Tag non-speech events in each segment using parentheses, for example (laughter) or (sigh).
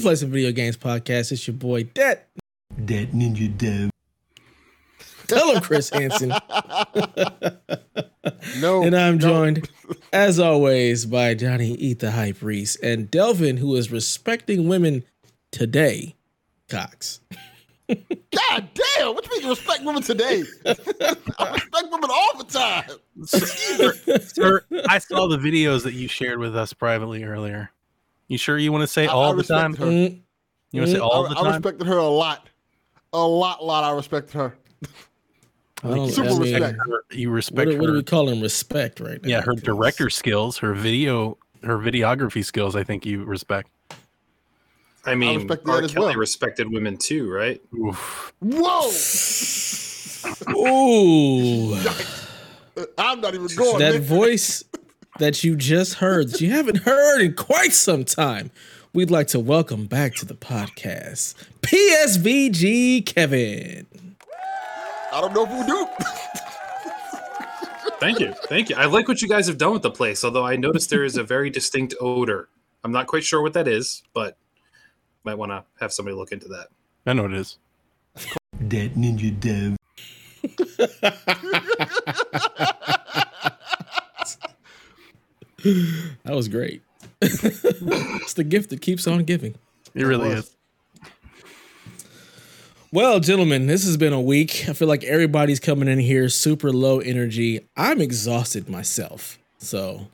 to the Play Some Video Games podcast. It's your boy, Det. That ninja dev. Tell him, Chris Hansen. (laughs) No. And I'm no. joined, as always, by Johnny Eat the Hype Reese and Delvin, who is respecting women today, Cox. God damn! What you mean you respect women today? I respect women all the time. (laughs) Sir, I saw the videos that you shared with us privately earlier. You sure you want to say I- all I the time? her. Mm, You want to say all I, the time? I respected her a lot, a lot, lot. I respected her. I don't- Super I mean, respect. Her- you What, respect do- what do we call him? Respect, right now. yeah, her director skills, her video, her videography skills. I think you respect. I mean, respect R. Kelly well. respected women too, right? Oof. Whoa! Ooh. (laughs) I'm not even going. that man. voice that you just heard that you haven't heard in quite some time we'd like to welcome back to the podcast psvg kevin I don't know if we do. Thank you, thank you. I like what you guys have done with the place. Although I noticed there is a very distinct odor. I'm not quite sure what that is, but might want to have somebody look into that. I know what it is. That ninja dev. (laughs) (laughs) that was great. (laughs) It's the gift that keeps on giving. It really is. well gentlemen this has been a week. I feel like everybody's coming in here super low energy. I'm exhausted myself. So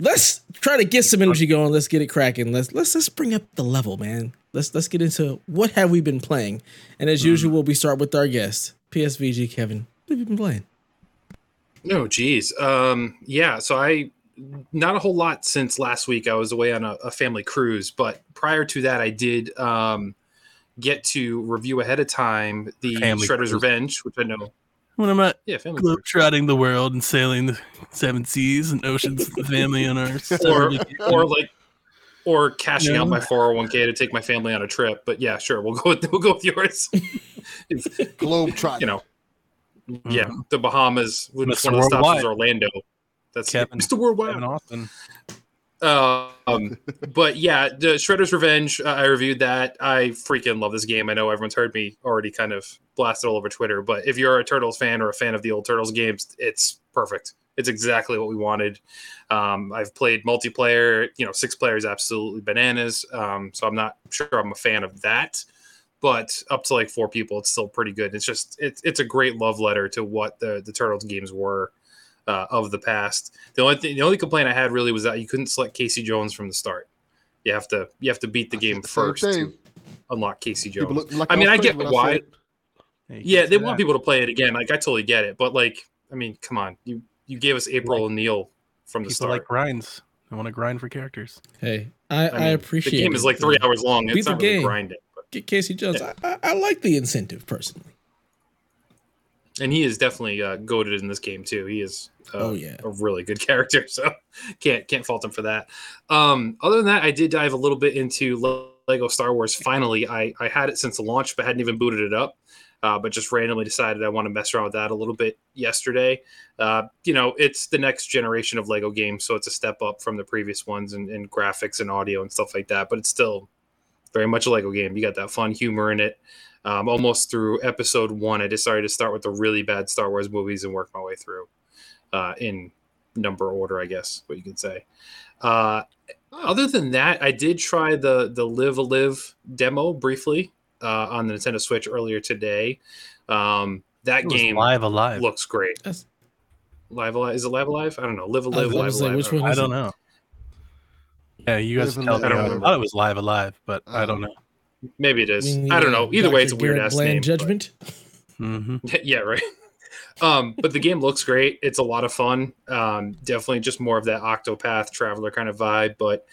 let's try to get some energy going. Let's get it cracking. Let's let's let's bring up the level man. Let's let's get into what have we been playing? And as usual we start with our guest psvg kevin. What have you been playing? No, geez. Um, yeah. So I, not a whole lot since last week. I was away on a, a family cruise, but prior to that, I did um, get to review ahead of time the Family Shredder's cruise. Revenge, which I know. When I'm at Yeah, family. cruise. globetrotting the world and sailing the seven seas and oceans with the family on our (laughs) or or like or cashing out my 401k to take my family on a trip. But yeah, sure, we'll go with we'll go with yours. (laughs) Globe trot. you know, yeah, the Bahamas. When Mr. one of the stops is Orlando. That's Kevin. Mr. Worldwide. Kevin Austin. Um, but yeah, the Shredder's Revenge. Uh, I reviewed that. I freaking love this game. I know everyone's heard me already kind of blast it all over Twitter, but if you're a Turtles fan or a fan of the old Turtles games, it's perfect. It's exactly what we wanted. Um, I've played multiplayer. You know, six players, absolutely bananas. Um, so I'm not sure I'm a fan of that, but up to like four people, it's still pretty good. It's just it's it's a great love letter to what the the Turtles games were uh, of the past. The only thing, the only complaint I had really was that you couldn't select Casey Jones from the start. You have to you have to beat the game first thing. to unlock Casey Jones. Look like I mean, I get why. said it. Hey, you yeah, they want that. people to play it again. Like I totally get it, but like, I mean, come on, you you gave us April O'Neil from the start. People start. like grinds. I want to grind for characters. hey i, I, mean, appreciate the game it. is like three hours long. Beat It's the not really game. grinding, but, get casey jones Yeah. I, I, I like the incentive personally and he is definitely uh, goaded in this game too. He is. Uh, Oh, yeah. a really good (laughs) character. So can't can't fault him for that. Um, other than that, I did dive a little bit into Lego Star Wars. Finally, I I had it since the launch, but hadn't even booted it up. Uh, but just randomly decided I want to mess around with that a little bit yesterday. Uh, you know, it's the next generation of Lego games, so it's a step up from the previous ones in, in graphics and audio and stuff like that. But it's still very much a Lego game. You got that fun humor in it. Um, almost through episode one, I decided to start with the really bad Star Wars movies and work my way through uh, in number order, I guess what you could say. Uh, other than that, I did try the the Live a Live demo briefly uh, on the Nintendo Switch earlier today. Um, that It was game live alive. looks great. That's- Live Alive is it Live Alive? I don't know. Live a I Live, Live gonna Alive. which I don't one I don't it? know. Yeah, you guys Live tell me. I I, thought it was live alive, but I don't know. Maybe it is. mean I don't know. Either way, it's a weird Garrett ass Bland name. but- judgment hmm (laughs) yeah, right. Um, but the game looks great. It's a lot of fun. Um, definitely just more of that Octopath Traveler kind of vibe. But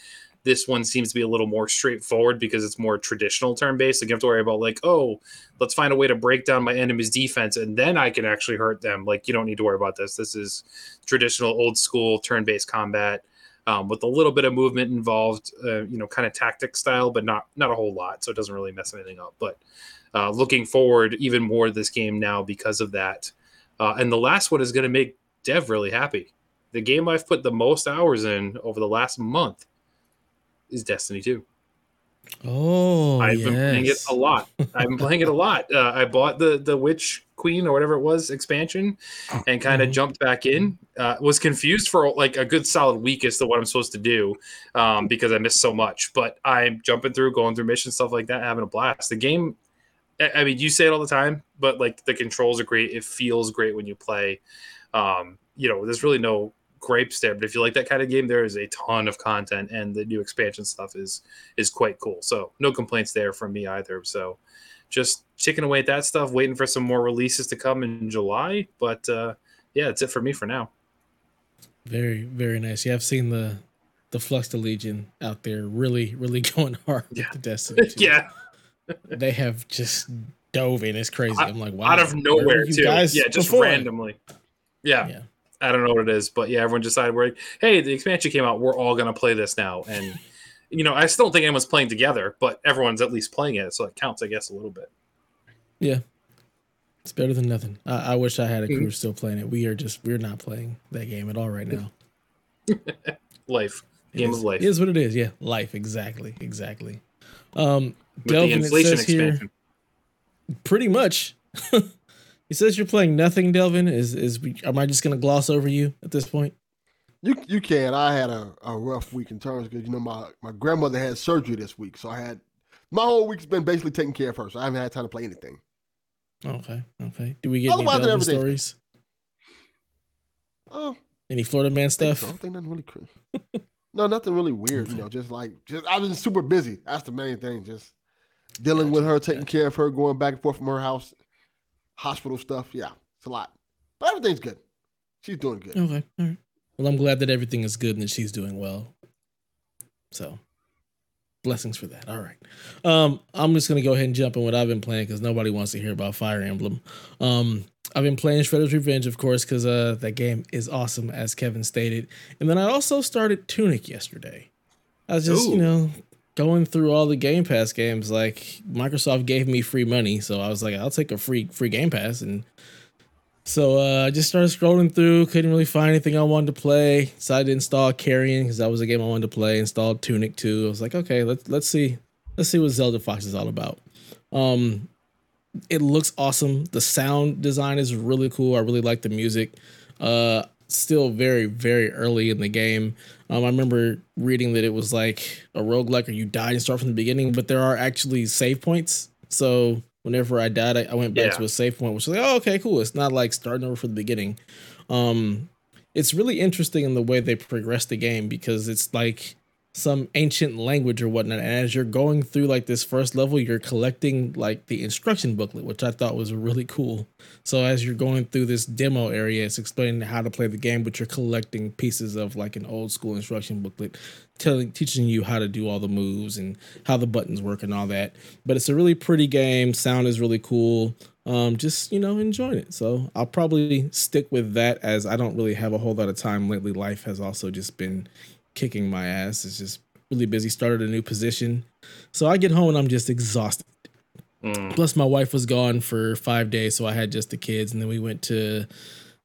this one seems to be a little more straightforward because it's more traditional turn based. Like you have to worry about like, oh, let's find a way to break down my enemy's defense, and then I can actually hurt them. Like you don't need to worry about this. This is traditional, old school turn based combat. Um, with a little bit of movement involved, uh, you know, kind of tactic style, but not not a whole lot, so it doesn't really mess anything up. But uh, looking forward even more to this game now because of that. Uh, and the last one is going to make Dev really happy. the game I've put the most hours in over the last month is Destiny 2. Oh, I've been playing it a lot. I've been playing it a lot. Uh, I bought the the Witch Queen or whatever it was expansion, and kind of Mhm. jumped back in. Uh, was confused for like a good solid week as to what I'm supposed to do, um, because I missed so much. But I'm jumping through, going through missions, stuff like that, having a blast. The game, I I mean, you say it all the time, but like the controls are great. It feels great when you play. Um, you know, there's really no grapes there, but if you like that kind of game, there is a ton of content, and the new expansion stuff is is quite cool. So no complaints there from me either. So just chicken away at that stuff, waiting for some more releases to come in July. But uh, yeah, that's it for me for now. Very, very nice. Yeah, I've seen the the Flux the Legion out there really, really (laughs) going hard Yeah. with the Destiny. (laughs) yeah, They have just dove in. It's crazy. I'm like, wow. out of nowhere too. guys Yeah, just before? randomly. Yeah. Yeah. I don't know what it is, but yeah, everyone decided we're like, hey, the expansion came out. We're all gonna play this now, and (laughs) you know, I still don't think anyone's playing together, but everyone's at least playing it, so it counts, I guess, a little bit. Yeah. It's better than nothing. I, I wish I had a crew still playing it. We are just we're not playing that game at all right now. (laughs) Life, game is- of life, It is what it is. Yeah, life. Exactly. Exactly. Um, with the Delvin, it inflation says here- expansion. pretty much. (laughs) he says you're playing nothing, Delvin. Is is am I just gonna gloss over you at this point? You you can. I had a, a rough week in terms because you know my, my grandmother had surgery this week, so I had my whole week's been basically taking care of her. So I haven't had time to play anything. Okay. Okay. Do we get any Otherwise, Delvin stories? Oh, Any Florida man stuff? so. I don't think nothing really crazy. no, nothing really weird. You know, just like just I've been super busy. That's the main thing. Just dealing with her, taking care of her, going back and forth from her house, hospital stuff. Yeah, it's a lot, but everything's good. She's doing good. Okay. All right. Well, I'm glad that everything is good and that she's doing well. So, blessings for that. All right. Um, I'm just gonna go ahead and jump in what I've been playing because nobody wants to hear about Fire Emblem. Um, I've been playing Shredder's Revenge, of course, because uh, that game is awesome, as Kevin stated. And then I also started Tunic yesterday. I was just, you know, going through all the Game Pass games. Like Microsoft gave me free money, so I was like, I'll take a free free Game Pass and so uh, I just started scrolling through, couldn't really find anything I wanted to play. Decided to install Carrion because that was a game I wanted to play. Installed Tunic 2. I was like, okay, let's let's see, let's see what Zelda Fox is all about. Um, it looks awesome. The sound design is really cool. I really like the music. Uh, still very very early in the game. Um, I remember reading that it was like a roguelike or you die and start from the beginning, but there are actually save points. So whenever I died, I, I went back Yeah. to a save point, which was like, oh, okay, cool. It's not like starting over from the beginning. Um, it's really interesting in the way they progress the game because it's like some ancient language or whatnot. And as you're going through like this first level, you're collecting like the instruction booklet, which I thought was really cool. So as you're going through this demo area, it's explaining how to play the game, but you're collecting pieces of like an old school instruction booklet, telling teaching you how to do all the moves and how the buttons work and all that. But it's a really pretty game. Sound is really cool. Um, just you know, enjoying it. So I'll probably stick with that as I don't really have a whole lot of time lately. Life has also just been kicking my ass. It's just really busy. Started a new position, so I get home and I'm just exhausted. Mm. Plus, my wife was gone for five days, so I had just the kids, and then we went to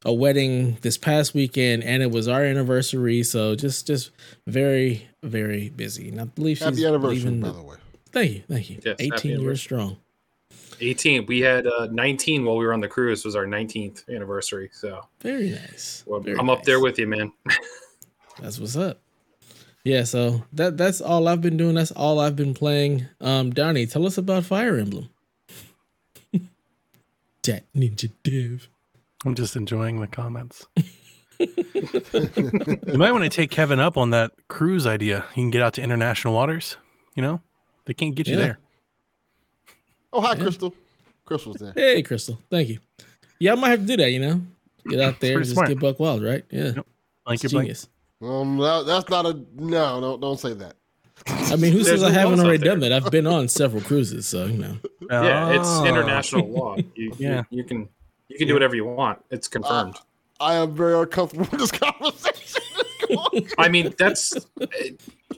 a wedding this past weekend, and it was our anniversary. So just, just very, very busy. And I believe she's Happy anniversary, leaving by the- the way. Thank you, thank you. Yes, Eighteen years anniversary. strong. 18. We had uh, 19 while we were on the cruise. Was our 19th anniversary. So Very nice. well, Very I'm up there with you, man. (laughs) That's what's up. Yeah, so that that's all I've been doing. That's all I've been playing. Um, Donnie, tell us about Fire Emblem. (laughs) Jet Ninja Dev. I'm just enjoying the comments. (laughs) you might want to take Kevin up on that cruise idea. You can get out to international waters. You know, they can't get you Yeah. there. Oh, hi, Yeah. Crystal. Crystal's there. Hey, Crystal. Thank you. Yeah, I might have to do that. You know, get out there and just smart. get buck wild, right? Yeah, Yep. Like it's your blank. Genius. Um, that, that's not a no. Don't don't say that. I mean, who says I haven't already done that? I've been on several cruises, so you know. Yeah, it's Ah. international law. (laughs) You, Yeah. you, you can you can do whatever you want. It's confirmed. I am very uncomfortable with this conversation. (laughs) I mean, that's uh,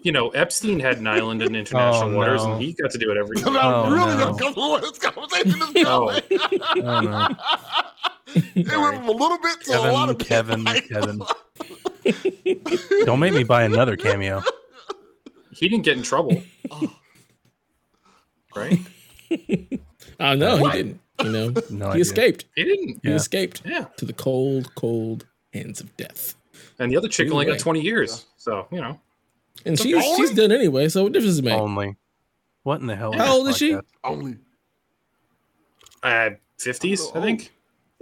you know, Epstein had an island in international Oh, waters, no. and he got to do whatever he (laughs) I'm wanted. Oh, really no. uncomfortable with this conversation. Is Oh. going. Oh, no. it went from a little bit to a lot of Kevin, bit. Kevin. (laughs) Don't make me buy another cameo. He didn't get in trouble, Oh, (laughs) right? (laughs) I know What? he didn't. You know, No he idea. escaped. He didn't. He Yeah. escaped Yeah. to the cold, cold hands of death. And the other chick only way. got 20 years. So, you know. And So she's only- she's done anyway. So what difference does it make? Only. What in the hell? How this old is she? podcast? only. Uh, 50s, I think.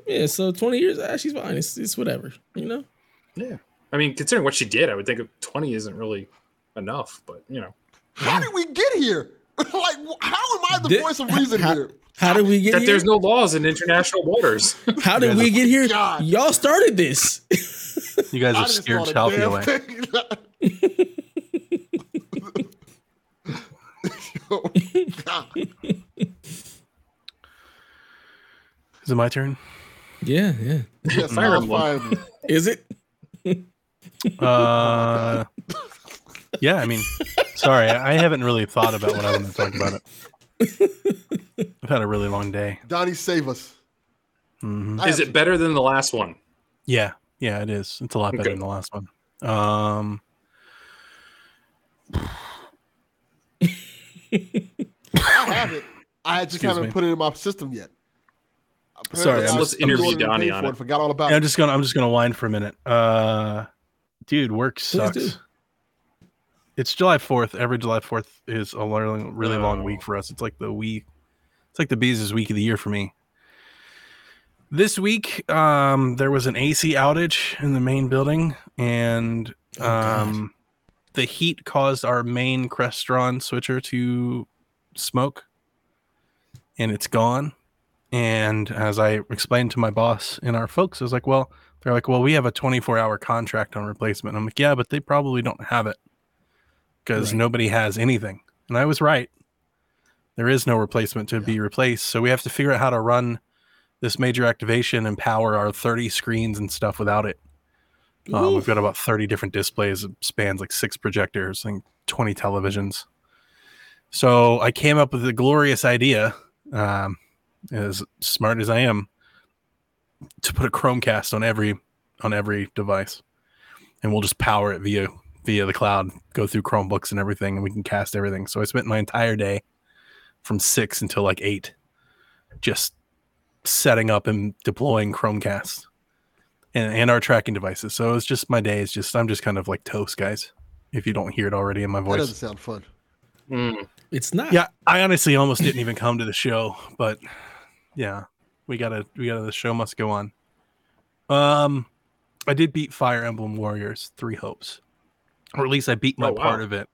Yeah, so twenty years. Ah, she's fine. It's it's whatever. You know. Yeah. I mean, considering what she did, I would think 20 isn't really enough, but, you know. How did we get here? (laughs) like, how am I the Did- voice of reason how- here? How did we get That here? there's no laws in international waters. (laughs) How did we get here? God. Y'all started this. (laughs) You guys I have scared thought a Chalfie away. Oh, God. Is it my turn? yeah, yeah. Yeah, Fire Fire Emblem. Emblem. Is it? Uh, yeah. I mean, sorry, I I haven't really thought about what I want to talk about it. I've had a really long day. Donnie, save us. hmm Is it better than the last one? Yeah, yeah, it is. It's a lot better Okay. than the last one. Um, I have it. I just Excuse haven't me. put it in my system yet. Apparently, Sorry, I I'm just- I'm interview Donnie on for it. Forgot all about yeah, I'm just gonna I'm just gonna whine for a minute. Uh, dude, work sucks. It's July Fourth. Every July Fourth is a really, really long Oh. week for us. It's like the week. It's like the busiest week of the year for me. This week, um, there was an AC outage in the main building, and Oh, um, the heat caused our main Crestron switcher to smoke, and it's gone. And as I explained to my boss and our folks, I was like, "Well, they're like, well, we have a 24 hour contract on replacement." I'm like, "Yeah, but they probably don't have it because Right. nobody has anything." And I was right. There is no replacement to be replaced, so we have to figure out how to run this major activation and power our 30 screens and stuff without it. Um, we've got about 30 different displays. It spans like six projectors and 20 televisions. So I came up with a glorious idea, um, as smart as I am, to put a Chromecast on every on every device, and we'll just power it via via the cloud, go through Chromebooks and everything, and we can cast everything. So I spent my entire day from six until like eight, just setting up and deploying Chromecast and, and our tracking devices. So it's just my day is just I'm just kind of like toast, guys. If you don't hear it already in my voice, That doesn't voice. sound fun. Mm. It's not. Yeah, I honestly almost didn't even come to the show, but yeah, we gotta we gotta the show must go on. Um I did beat Fire Emblem Warriors Three Hopes. Or at least I beat my Oh, wow. part of it.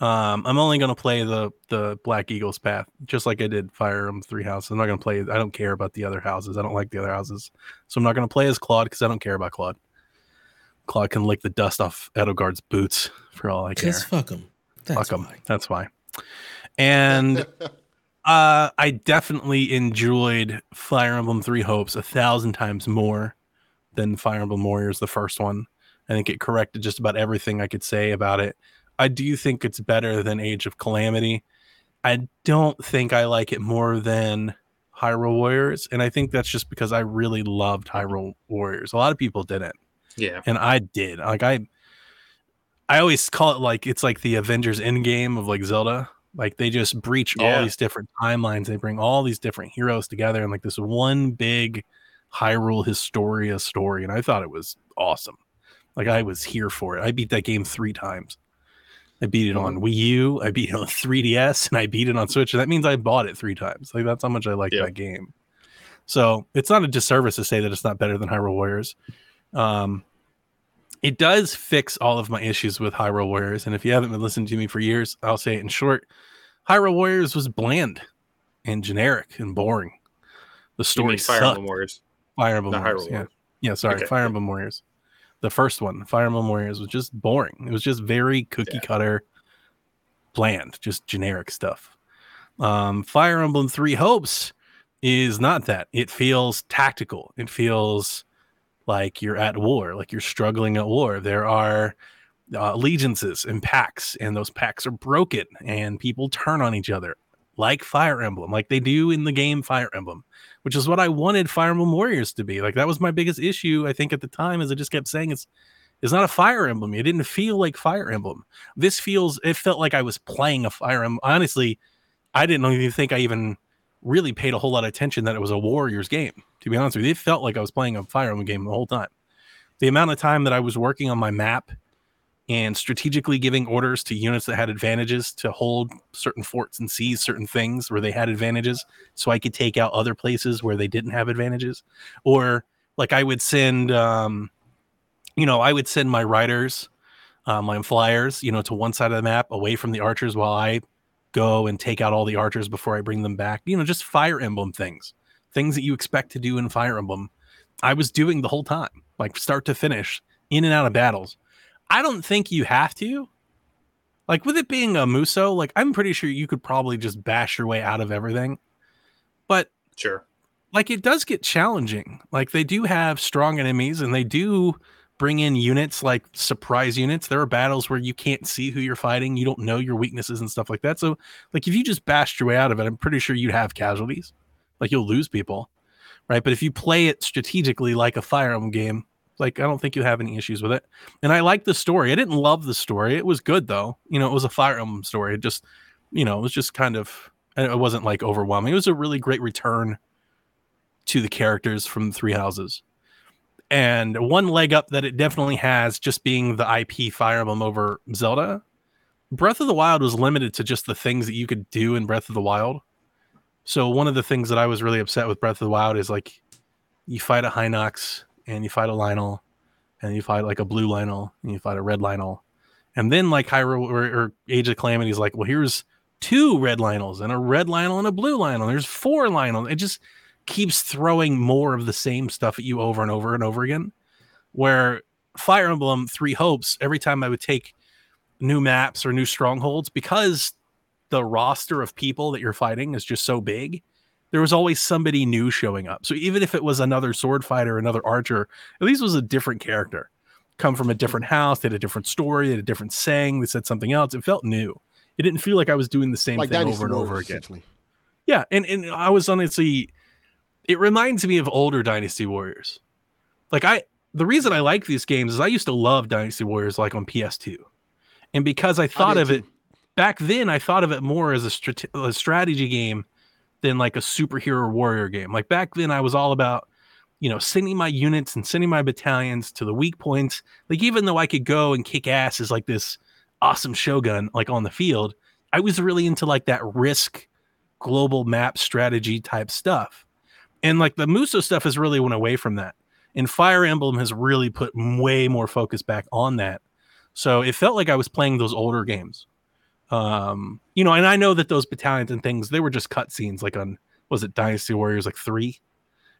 Um I'm only gonna play the the Black Eagles path, just like I did Fire Emblem Three Houses. I'm not gonna play I don't care about the other houses. I don't like the other houses. So I'm not gonna play as Claude because I don't care about Claude. Claude can lick the dust off Edelgard's boots for all I care. Just fuck him. That's Fuck 'em. why. That's why. And (laughs) uh, I definitely enjoyed Fire Emblem Three Hopes a thousand times more than Fire Emblem Warriors, the first one. I think it corrected just about everything I could say about it. I do think it's better than Age of Calamity. I don't think I like it more than Hyrule Warriors, and I think that's just because I really loved Hyrule Warriors. A lot of people didn't Yeah. and I did. Like I, I always call it like it's like the Avengers Endgame of like Zelda. Like they just breach Yeah. all these different timelines. They bring all these different heroes together in like this one big Hyrule Historia story, and I thought it was awesome. Like I was here for it. I beat that game three times. I beat it on Wii U. I beat it on (laughs) 3DS, and I beat it on Switch. And that means I bought it three times. Like that's how much I like Yeah. that game. So it's not a disservice to say that it's not better than Hyrule Warriors. Um, it does fix all of my issues with Hyrule Warriors. And if you haven't been listening to me for years, I'll say it in short. Hyrule Warriors was bland and generic and boring. The story Fire sucked. Emblem Warriors. Fire Emblem Not Warriors. Yeah. Warriors. yeah, sorry, Okay. Fire Emblem Warriors. The first one, Fire Emblem Warriors, was just boring. It was just very cookie Yeah. cutter, bland, just generic stuff. Um, Fire Emblem Three Hopes is not that. It feels tactical. It feels like you're at war, like you're struggling at war. There are uh, allegiances and packs, and those packs are broken, and people turn on each other, like Fire Emblem, like they do in the game Fire Emblem, which is what I wanted Fire Emblem Warriors to be. Like that was my biggest issue, I think, at the time, is I just kept saying it's it's not a Fire Emblem. It didn't feel like Fire Emblem. This feels. It felt like I was playing a Fire Emblem. Honestly, I didn't even think I even really paid a whole lot of attention that it was a Warriors game. To be honest with you, it felt like I was playing a Fire Emblem game the whole time. The amount of time that I was working on my map and strategically giving orders to units that had advantages to hold certain forts and seize certain things where they had advantages so I could take out other places where they didn't have advantages. Or like I would send um you know, I would send my riders, uh, my flyers, you know, to one side of the map away from the archers while I go and take out all the archers before I bring them back. You know, just Fire Emblem things, things that you expect to do in Fire Emblem. I was doing the whole time, like start to finish, in and out of battles. I don't think you have to. Like with it being a Musou, like I'm pretty sure you could probably just bash your way out of everything. But Sure. like it does get challenging. Like they do have strong enemies and they do bring in units like surprise units. There are battles where you can't see who you're fighting, you don't know your weaknesses and stuff like that. So like if you just bashed your way out of it, I'm pretty sure you'd have casualties. Like you'll lose people. Right? But if you play it strategically like a Fire Emblem game, like I don't think you have any issues with it. And I like the story. I didn't love the story. It was good though. You know, it was a Fire Emblem story. It just, you know, it was just kind of it wasn't like overwhelming. It was a really great return to the characters from the three houses. And one leg up that it definitely has, just being the IP Fire Emblem over Zelda, Breath of the Wild was limited to just the things that you could do in Breath of the Wild. So one of the things that I was really upset with Breath of the Wild is like you fight a Hinox and you fight a Lynel and you fight like a blue Lynel and you fight a red Lynel. And then like Hyrule or, or Age of Calamity is like, well, here's two red Lynels and a red Lynel and a blue Lynel. There's four Lynels. It just keeps throwing more of the same stuff at you over and over and over again. Where Fire Emblem Three Hopes, every time I would take new maps or new strongholds, because the roster of people that you're fighting is just so big, there was always somebody new showing up. So even if it was another sword fighter, another archer, at least it was a different character. Come from a different house, they had a different story, they had a different saying, they said something else. It felt new. It didn't feel like I was doing the same like thing over and over again. Yeah, and and I was honestly, it reminds me of older Dynasty Warriors. Like I, the reason I like these games is I used to love Dynasty Warriors like on PS2, and because I thought did of it back then, I thought of it more as a, strate- a strategy game than like a superhero warrior game. Like back then, I was all about you know sending my units and sending my battalions to the weak points. Like even though I could go and kick ass as like this awesome shogun like on the field, I was really into like that risk global map strategy type stuff. And like the Musou stuff has really went away from that. And Fire Emblem has really put way more focus back on that. So it felt like I was playing those older games. Um, you know, and I know that those battalions and things, they were just cutscenes like on was it Dynasty Warriors like three?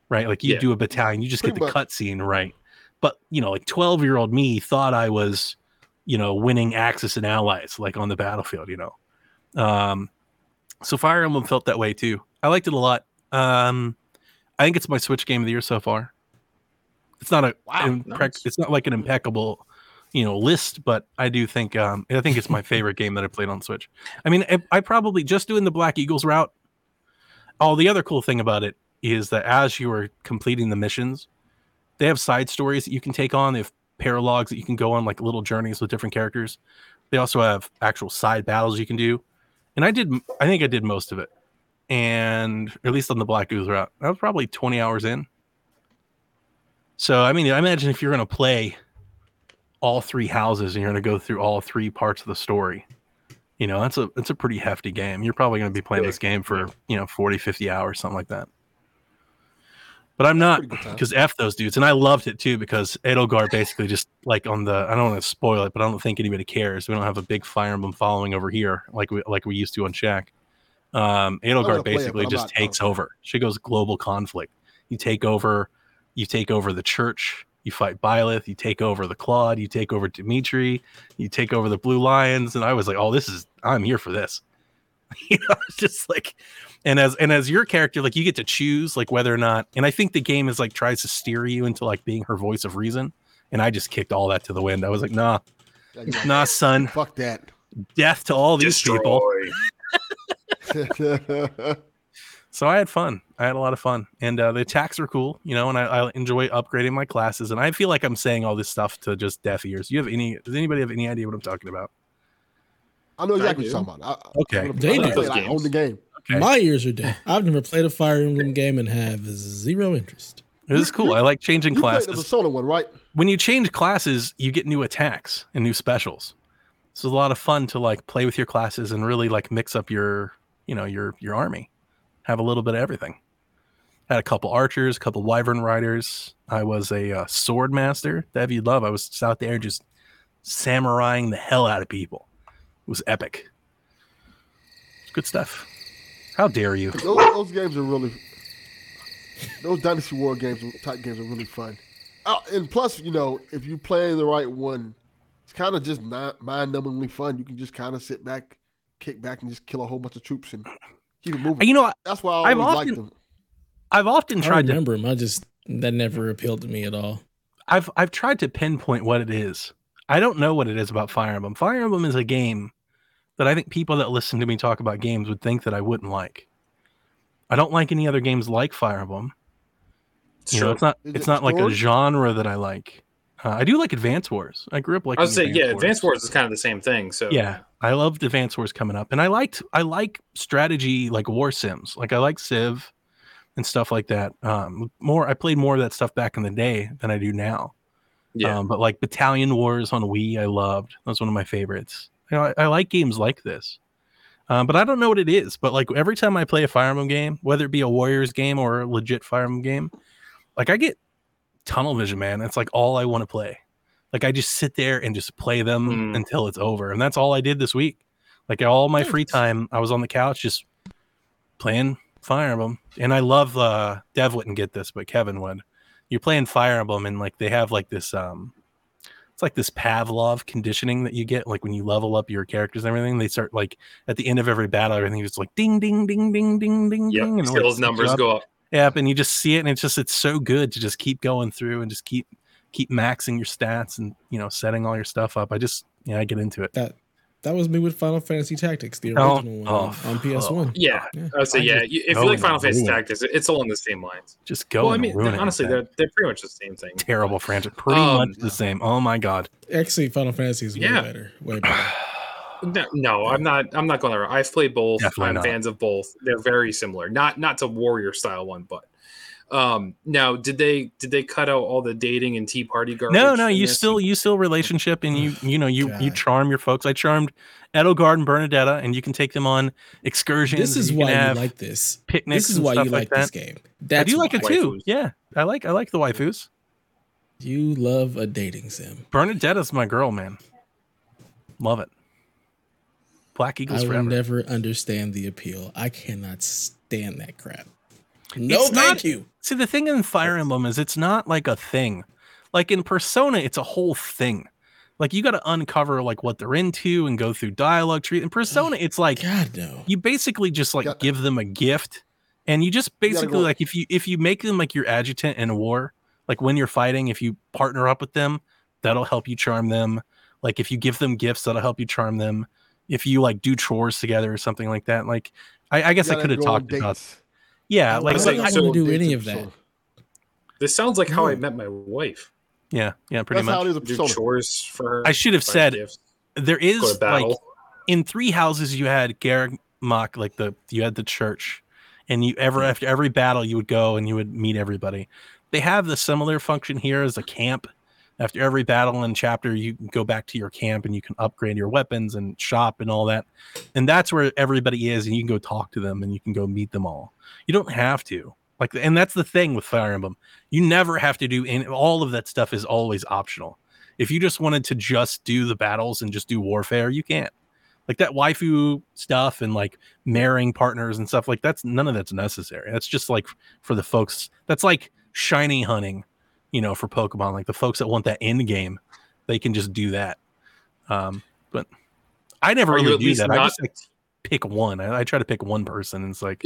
Right? Like you Yeah. do a battalion, you just Pretty get the cutscene, right? But you know, like 12 year old me thought I was, you know, winning Axis and allies like on the battlefield, you know. Um, so Fire Emblem felt that way too. I liked it a lot. Um, I think it's my Switch game of the year so far. It's not a Wow, nice. it's not like an impeccable, you know, list, but I do think um, I think it's my (laughs) favorite game that I played on Switch. I mean, I, I probably just doing the Black Eagles route. Oh, the other cool thing about it is that as you are completing the missions, they have side stories that you can take on. They have paralogs that you can go on, like little journeys with different characters. They also have actual side battles you can do. And I did, I think I did most of it. And at least on the Black Ooze route, I was probably 20 hours in. So, I mean, I imagine if you're going to play all three houses and you're going to go through all three parts of the story, you know, that's a, that's a pretty hefty game. You're probably going to be playing this game for, you know, 40, 50 hours, something like that. But I'm not Pretty good time. because F those dudes. And I loved it too because Edelgard basically just like on the I don't want to spoil it, but I don't think anybody cares. We don't have a big Fire Emblem following over here like we like we used to on Shack. Um gonna Edelgard it, basically just takes confident. over. She goes global conflict. You take over you take over the church, you fight Byleth, you take over the Claude, you take over Dimitri, you take over the Blue Lions, and I was like, Oh, this is I'm here for this. (laughs) you know, it's just like and as and as your character like you get to choose like whether or not and i think the game is like tries to steer you into like being her voice of reason and i just kicked all that to the wind i was like nah Yeah, you're like, nah son Fuck that. death to all these Destroy. people (laughs) so I had fun. I had a lot of fun, and uh, the attacks are cool, you know. And I, I enjoy upgrading my classes. And I feel like I'm saying all this stuff to just deaf ears. You have any? Does anybody have any idea what I'm talking about? I know I exactly what you're talking about. I, Okay. I, They I, do. I, I own the game. Okay. My ears are dead. I've never played a Fire Emblem game and have zero interest. This is cool. I like changing You played the classes. Persona one, right? when you change classes, you get new attacks and new specials. So it's a lot of fun to like play with your classes and really like mix up your, you know, your your army. Have a little bit of everything. Had a couple archers, a couple wyvern riders. I was a uh, sword master. That you'd love. I was just out there just samuraiing the hell out of people. It was epic. It's good stuff. How dare you? Those, those games are really. Those Dynasty War games, type games, are really fun. Uh, and plus, you know, if you play the right one, it's kind of just not mind-numbingly fun. You can just kind of sit back, kick back, and just kill a whole bunch of troops and keep it moving. You know, That's why I I've always often- liked them. I've often I tried to remember him. I just that never appealed to me at all. I've I've tried to pinpoint what it is. I don't know what it is about Fire Emblem. Fire Emblem is a game that I think people that listen to me talk about games would think that I wouldn't like. I don't like any other games like Fire Emblem. You know, Sure. it's not Is it's it not like a genre that I like. Uh, I do like Advance Wars. I grew up like I would say, yeah, Advance Wars is kind of the same thing. So Yeah, I loved Advance Wars coming up, and I liked I like strategy like war sims. Like I like Civ and stuff like that. Um, more I played more of that stuff back in the day than I do now. yeah. Um, but like Battalion Wars on Wii, I loved. That was one of my favorites. You know, I, I like games like this. Um, but I don't know what it is. But like every time I play a Fire Emblem game, whether it be a Warriors game or a legit Fire Emblem game, like I get tunnel vision, man. That's like all I want to play. Like I just sit there and just play them Mm. until it's over. And that's all I did this week. Like all my free time, I was on the couch just playing Fire Emblem. And I love uh Dev wouldn't get this, but Kevin would. You're playing Fire Emblem and like they have like this um it's like this Pavlov conditioning that you get like when you level up your characters and everything. They start like at the end of every battle, everything is like ding ding ding ding ding ding Yep. ding. Like, those numbers up. go up. Yep, and you just see it, and it's just it's so good to just keep going through and just keep keep maxing your stats and you know setting all your stuff up. I just yeah, I get into it. That that was me with Final Fantasy Tactics, the Oh, original one oh, on PS One. Yeah. Yeah. I would say, I yeah. If you like Final Fantasy ruin it. Tactics, it's along the same lines. Just go well, I mean, ruin honestly, with they're they're pretty much the same thing. terrible franchise, pretty Um, much the same. Oh my god, Actually, Final Fantasy is way Yeah. better. Way better. (sighs) No, no, I'm not. I'm not going there. I've played both. Definitely I'm not. fans of both. They're very similar. Not not to warrior style one, but um now did they did they cut out all the dating and tea party garbage? no, no, you this? still you still relationship and you you know you you charm your folks. I charmed Edelgard and Bernadetta, and you can take them on excursions. this is you why you like this. picnics. This is why you stuff like this game. That's I do like it too. Waifus. Yeah, I like I like the waifus. You love a dating sim. Bernadetta's my girl, man. Love it. Black Eagles I will forever. never understand the appeal. I cannot stand that crap. No, It's thank not- you. See, the thing in Fire Emblem is it's not like a thing. Like in Persona, it's a whole thing. Like you got to uncover like what they're into and go through dialogue tree. In oh Persona, it's like God no. you basically just like Got- give them a gift, and you just gotta basically go- like if you if you make them like your adjutant in a war, like when you're fighting, if you partner up with them, that'll help you charm them. Like if you give them gifts, that'll help you charm them. If you like do chores together or something like that, like I, I guess I could have go on talked about dates. Yeah, I like, I so- don't so- want to do any of that. Persona. This sounds like how I met my wife. yeah, yeah, pretty That's how much. it is in Do chores for her. I should have said gifts, there go to is like in three houses you had Garreg Mach, like the you had the church, and you ever hmm. after every battle you would go and you would meet everybody. They have the similar function here as a camp. After every battle and chapter, you can go back to your camp and you can upgrade your weapons and shop and all that. And that's where everybody is, and you can go talk to them and you can go meet them all. You don't have to. Like, and that's the thing with Fire Emblem. You never have to do any all of that stuff is always optional. If you just wanted to just do the battles and just do warfare, you can't like that waifu stuff and like marrying partners and stuff like that's none of that's necessary that's just like for the folks that's like shiny hunting you know for pokemon like the folks that want that end game they can just do that um but i never Are really do that i just like pick one I, I try to pick one person and it's like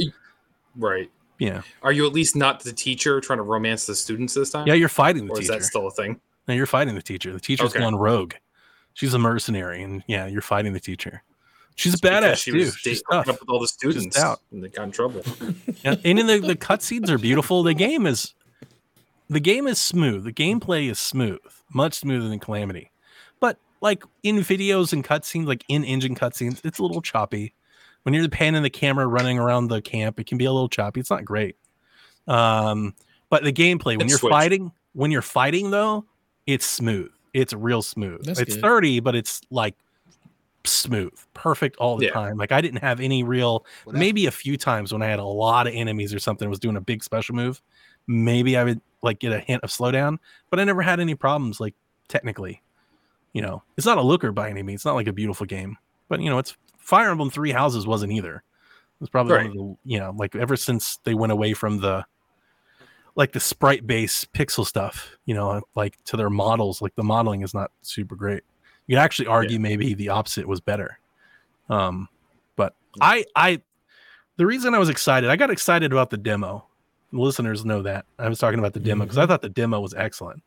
right. yeah Are you at least not the teacher trying to romance the students this time? yeah you're fighting the or is that still a thing? no you're fighting the teacher the teacher's Okay. gone rogue she's a mercenary and yeah you're fighting the teacher She's a It's because badass She too. was She's tough. up with all the students, out. and they got in trouble. Yeah, and then the, the cutscenes are beautiful. The game is the game is smooth. The gameplay is smooth, much smoother than Calamity. But like in videos and cutscenes, like in engine cutscenes, it's a little choppy. When you're panning the camera running around the camp, it can be a little choppy. It's not great. Um, but the gameplay when It's you're Switch. fighting, when you're fighting though, it's smooth. It's real smooth. That's it's good. 30, but it's like smooth, perfect all the Yeah. time. Like I didn't have any real Well, maybe a few times when I had a lot of enemies or something was doing a big special move, maybe I would like get a hint of slowdown, but I never had any problems like technically. You know, it's not a looker by any means. It's not like a beautiful game, but you know, it's Fire Emblem Three Houses wasn't either. It was probably one of the, you know, like ever since they went away from the like the sprite based pixel stuff, you know, like to their models, like the modeling is not super great. You could actually argue maybe the opposite was better. Um, but I I the reason I was excited, I got excited about the demo. Listeners know that. I was talking about the demo because mm-hmm. I thought the demo was excellent.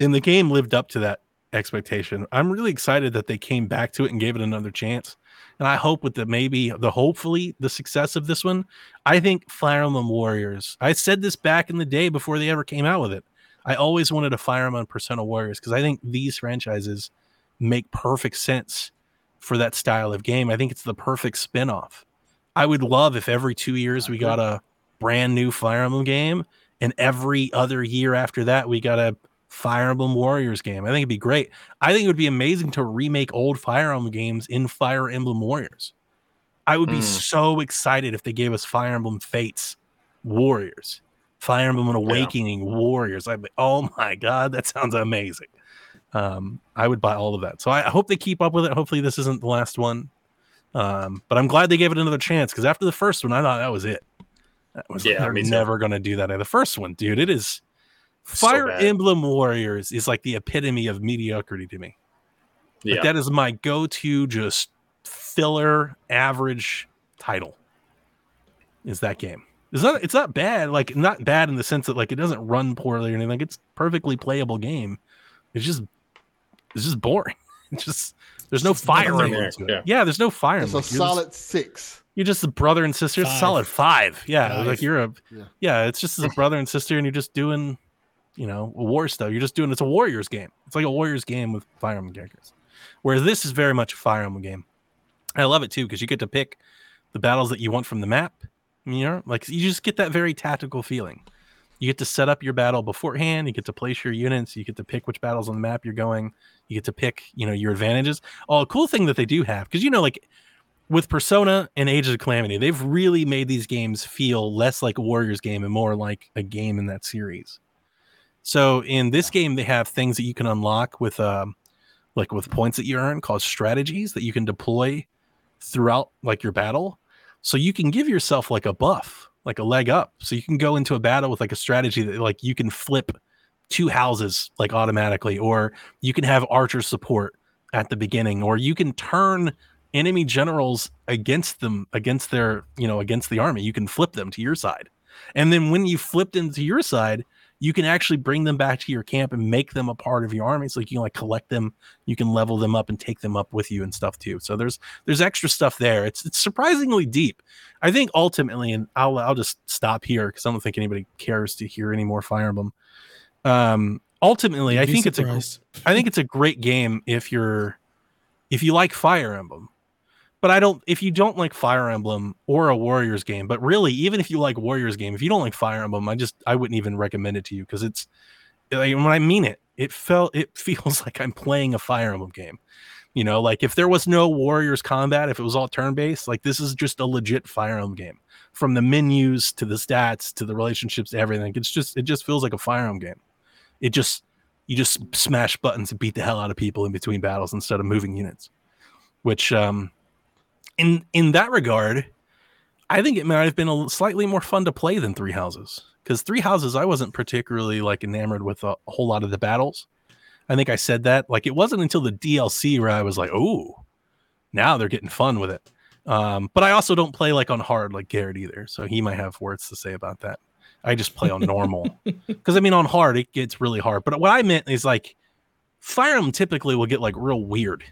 And the game lived up to that expectation. I'm really excited that they came back to it and gave it another chance. And I hope with the maybe the hopefully the success of this one, I think Fire Emblem Warriors. I said this back in the day before they ever came out with it. I always wanted a Fire Emblem Persona Warriors because I think these franchises make perfect sense for that style of game. I think it's the perfect spin-off. I would love if every two years we got a brand new Fire Emblem game, and every other year after that we got a Fire Emblem Warriors game. I think it'd be great. I think it would be amazing to remake old Fire Emblem games in Fire Emblem Warriors. I would be Hmm. so excited if they gave us Fire Emblem Fates Warriors, Fire Emblem Awakening Warriors. I'd be, oh my god, that sounds amazing. Um, I would buy all of that. So I I hope they keep up with it. Hopefully, this isn't the last one. Um, but I'm glad they gave it another chance because after the first one, I thought that was it. That was Yeah, they're never going to do that. The first one, dude, it is Fire bad. Emblem Warriors is like the epitome of mediocrity to me. Like Yeah, that is my go-to just filler average title. Is that game? It's not it's not bad, like not bad in the sense that like it doesn't run poorly or anything. Like it's perfectly playable game. It's just it's just boring. (laughs) It's just there's no fire nothing emblem there, yeah. Yeah. there's no fire It's a emblem. Just- solid six. You're just a brother and sister. It's Five. solid five. Yeah, Five. like you're a Yeah. yeah. It's just a brother and sister, and you're just doing, you know, war stuff. You're just doing. It's a Warriors game. It's like a Warriors game with Fire Emblem characters. Whereas this is very much a Fire Emblem game. I love it too because you get to pick the battles that you want from the map. You know, like you just get that very tactical feeling. You get to set up your battle beforehand. You get to place your units. You get to pick which battles on the map you're going. You get to pick, you know, your advantages. Oh, a cool thing that they do have because you know, like with Persona and Age of Calamity, they've really made these games feel less like a Warriors game and more like a game in that series. So in this game, they have things that you can unlock with, um, like with points that you earn called strategies that you can deploy throughout like your battle. So you can give yourself like a buff, like a leg up. So you can go into a battle with like a strategy that like you can flip two houses like automatically, or you can have archer support at the beginning, or you can turn enemy generals against them against their you know against the army. You can flip them to your side. And then when you flip them to your side you can actually bring them back to your camp and make them a part of your army. So you can like collect them. You can level them up and take them up with you and stuff too. So there's there's extra stuff there. It's it's surprisingly deep. I think ultimately and i'll i'll just stop here because i don't think anybody cares to hear any more fire emblem. Um ultimately i think it's a surprised. I think it's a great game if you're if you like Fire Emblem. But I don't if you don't like Fire Emblem or a Warriors game, but really even if you like Warriors game, if you don't like Fire Emblem, I just I wouldn't even recommend it to you because it's like when I mean it, it felt it (laughs) feels like I'm playing a Fire Emblem game. You know, like if there was no Warriors combat, if it was all turn-based, like this is just a legit Fire Emblem game. From the menus to the stats to the relationships to everything. It's just it just feels like a Fire Emblem game. It just you just smash buttons and beat the hell out of people in between battles instead of moving units which um in in that regard i think it might have been a slightly more fun to play than three houses. Because three houses i wasn't particularly like enamored with a, a whole lot of the battles. I think i said that like it wasn't until the dlc where i was like oh now they're getting fun with it. Um but i also don't play like on hard like garrett either so he might have words to say about that. I just play on normal. (laughs) Because I mean, on hard it gets really hard. But what I meant is like Fire Emblem typically will get like real weird.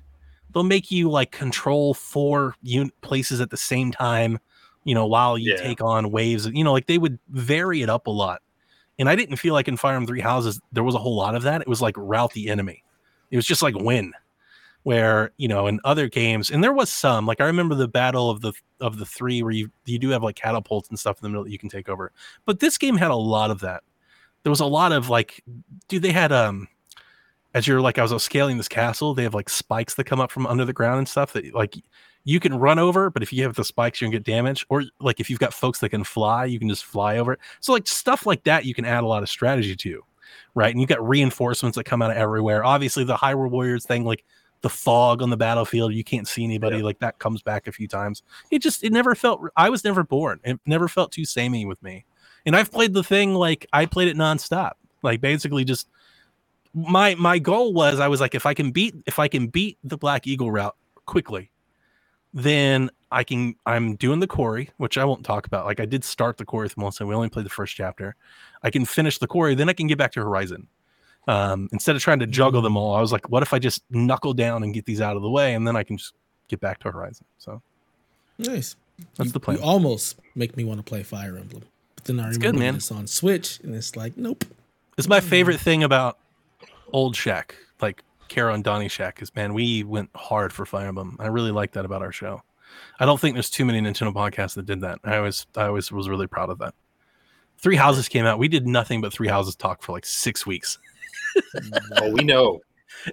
They'll make you like control four un- places at the same time, you know, while you Yeah. take on waves. You know, like they would vary it up a lot. And I didn't feel like in Fire Emblem Three Houses there was a whole lot of that. It was like route the enemy. It was just like win. Where you know in other games, and there was some like I remember the battle of the of the three where you you do have like catapults and stuff in the middle that you can take over. But this game had a lot of that. There was a lot of like, dude, they had um as you're like I was uh, scaling this castle, they have like spikes that come up from under the ground and stuff that like you can run over, but if you have the spikes, you can get damage. Or like if you've got folks that can fly, you can just fly over it. So like stuff like that, you can add a lot of strategy to, right? And you've got reinforcements that come out of everywhere. Obviously, the Hyrule Warriors thing, like the fog on the battlefield, you can't see anybody. Yeah. Like that comes back a few times. It just it never felt. I was never bored. It never felt too samey with me. And I've played the thing like I played it nonstop. Like basically just my my goal was I was like if I can beat if I can beat the Black Eagle route quickly, then I can I'm doing the quarry, which I won't talk about. Like I did start the quarry with Melissa. We only played the first chapter. I can finish the quarry, then I can get back to Horizon. Um, instead of trying to juggle them all, I was like, what if I just knuckle down and get these out of the way, and then I can just get back to Horizon. So Nice. that's you, the plan. You almost make me want to play Fire Emblem, but then I It's remember good, man. it's on Switch, and it's like, nope. It's my favorite thing about old Shack, like Kara and Donnie Shack, is man, we went hard for Fire Emblem. I really like that about our show. I don't think there's too many Nintendo podcasts that did that. I always, I always was really proud of that. Three Houses came out. We did nothing but Three Houses talk for like six weeks, (laughs) Oh, we know.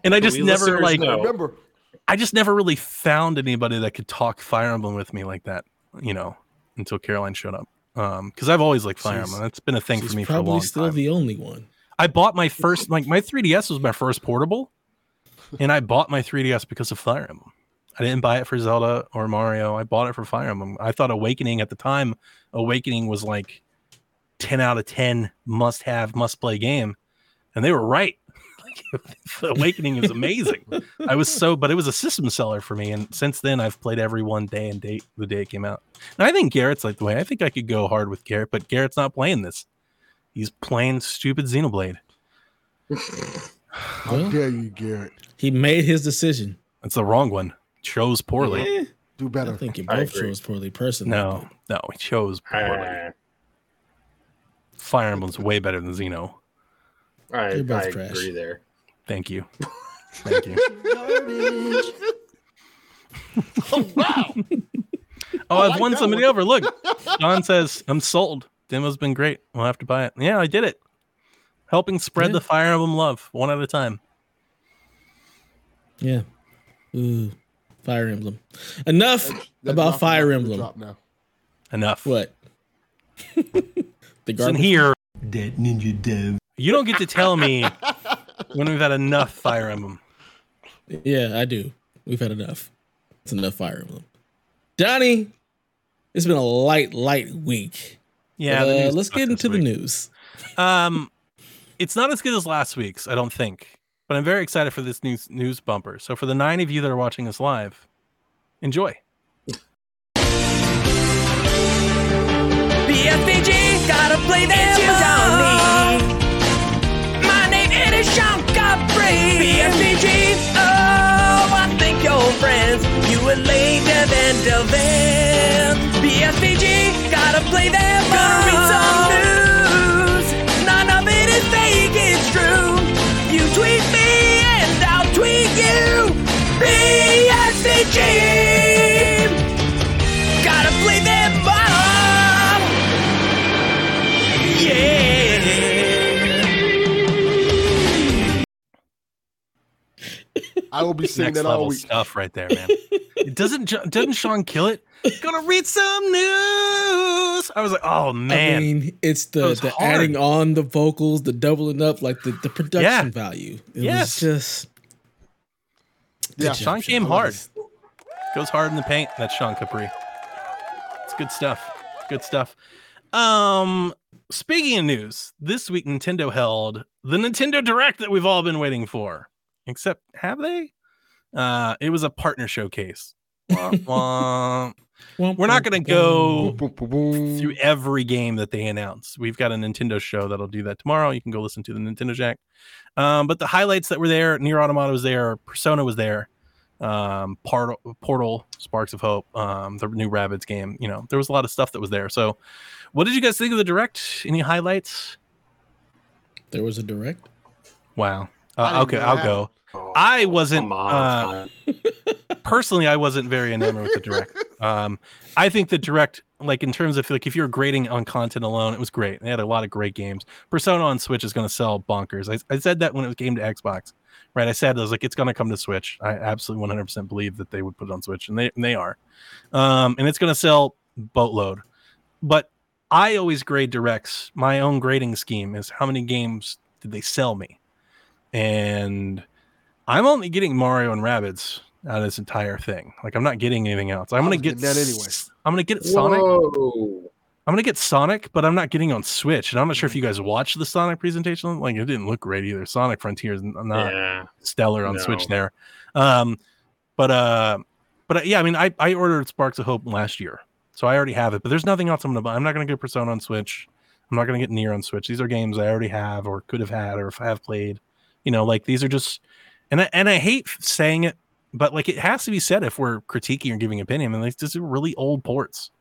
and I just We never like, know. Remember, I just never really found anybody that could talk Fire Emblem with me like that. You know, until Caroline showed up. Um, because I've always liked Fire She's- Emblem. That's been a thing for me for a probably long still time. the only one. I bought my first like my 3DS was my first portable, and I bought my 3DS because of Fire Emblem. I didn't buy it for Zelda or Mario. I bought it for Fire Emblem. I thought Awakening at the time, Awakening was like 10 out of 10 must have, must play game. And they were right. (laughs) Awakening is amazing. I was so, but it was a system seller for me. And since then, I've played every one day and date the day it came out. And I think Garrett's like the way. I think I could go hard with Garrett, but Garrett's not playing this. He's playing stupid Xenoblade. how Well- dare you, Garrett? He made his decision. That's the wrong one. Chose poorly. Eh, Do I better. think you both chose poorly personally. No, no, he chose poorly. I, Fire Emblem's way better than Xeno. I, You're both I trash. agree there. Thank you. Thank you. (laughs) Oh, wow. Oh, I I've like won somebody one. over. Look, John says, I'm sold. Demo's been great. We'll have to buy it. Yeah, I did it. Helping spread Yeah. the Fire Emblem love one at a time. Yeah. Ooh, Fire Emblem. Enough That about Fire Emblem. drop now. Enough. What? (laughs) the It's in garbage. here. That ninja dev. You don't get to tell me when we've had enough Fire Emblem. Yeah, I do. We've had enough. It's enough Fire Emblem. Donnie, it's been a light, light week. Yeah. But, uh, let's get into the week. news. Um, it's not as good as last week's, I don't think, but I'm very excited for this news news bumper. So for the nine of you that are watching us live, enjoy. BFBG, gotta play them you don't need. My name is Sean Capri. BFBG, oh, I think you're friends. You and Lane, Dev, and Devin. BFBG, gotta play them Gonna read some news. None of it is fake, it's true. You tweet me and I'll tweet you. BFBG. Gotta play them all. Yeah. I will be singing Next that all level week. stuff right there, man. Doesn't doesn't Sean kill it? Gonna read some news. I was like, oh man, I mean, it's the the hard. adding on the vocals, the doubling up, like the, the production Yeah. value. It Yes. was just Yeah, Sean job, came hard. Goes hard in the paint. That's Sean Capri. It's good stuff. Good stuff. Um, speaking of news, this week Nintendo held the Nintendo Direct that we've all been waiting for. Except, have they? Uh, it was a partner showcase. (laughs) We're not gonna go Boom, boom, boom. through every game that they announce. We've got a Nintendo show that'll do that tomorrow. You can go listen to the Nintendo Jack. Um, but the highlights that were there, NieR Automata was there, Persona was there. um, Portal, Portal, Sparks of Hope, um, the new Rabbids game. You know, there was a lot of stuff that was there. So, what did you guys think of the direct? Any highlights? There was a direct. Wow. Uh, okay, I'll go. Oh, I wasn't. come Uh, personally, I wasn't very enamored with the direct. (laughs) Um, I think the direct, like in terms of like if you're grading on content alone, it was great. They had a lot of great games. Persona on Switch is going to sell bonkers. I, I said that when it came to Xbox, right? I said I was like, it's going to come to Switch. I absolutely 100 percent believe that they would put it on Switch, and they and they are, um, and it's going to sell boatload. But I always grade directs. My own grading scheme is how many games did they sell me, and I'm only getting Mario and Rabbids out of this entire thing. Like I'm not getting anything else. I'm gonna get that anyway. I'm gonna get Sonic. Whoa. I'm gonna get Sonic, but I'm not getting on Switch. And I'm not sure if you guys watched the Sonic presentation. Like it didn't look great either. Sonic Frontier is n- not Yeah. stellar on No. Switch there. Um, but uh, but uh, yeah, I mean, I I ordered Sparks of Hope last year, so I already have it. But there's nothing else I'm gonna buy. I'm not gonna get Persona on Switch. I'm not gonna get NieR on Switch. These are games I already have or could have had or if I have played. You know, like these are just, and I, and I hate saying it, but like it has to be said if we're critiquing or giving opinion. And like these are really old ports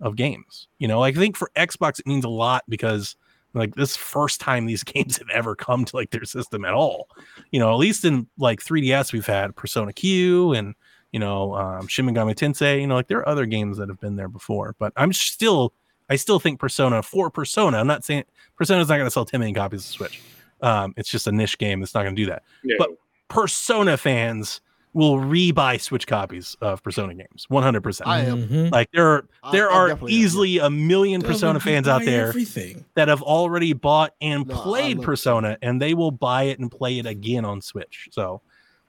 of games. You know, like I think for Xbox it means a lot because like this first time these (laughs) games have ever come to like their system at all. You know, at least in like 3DS we've had Persona Q and you know um, Shin Megami Tensei. You know, like there are other games that have been there before, but I'm still I still think Persona for Persona. I'm not saying Persona's not going to sell 10 million copies of Switch. Um, it's just a niche game that's not going to do that. Yeah. But Persona fans will re-buy Switch copies of Persona games. 100%. I am. Mhm. like there are there I are definitely am, easily a million Persona fans out there Everything. that have already bought and No, played love Persona and they will buy it and play it again on Switch. So,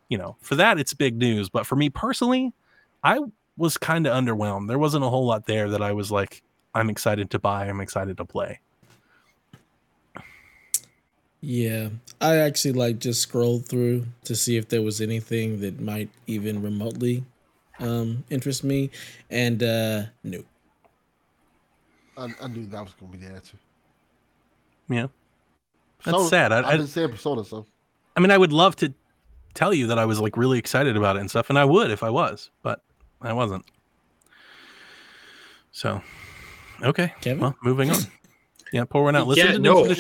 you know, for that it's big news, but for me personally, I was kind of underwhelmed. There wasn't a whole lot there that I was like I'm excited to buy, I'm excited to play. Yeah, I actually like just scrolled through to see if there was anything that might even remotely um interest me, and uh no. I, I knew that was gonna be the answer. Yeah. That's Persona- sad. I- I've I- been saying Persona, so I mean, I would love to tell you that I was like really excited about it and stuff, and I would if I was, but I wasn't. So, okay. Kevin? Well, moving on. (laughs) Yeah, pour one out. Listen Yeah, to no. finish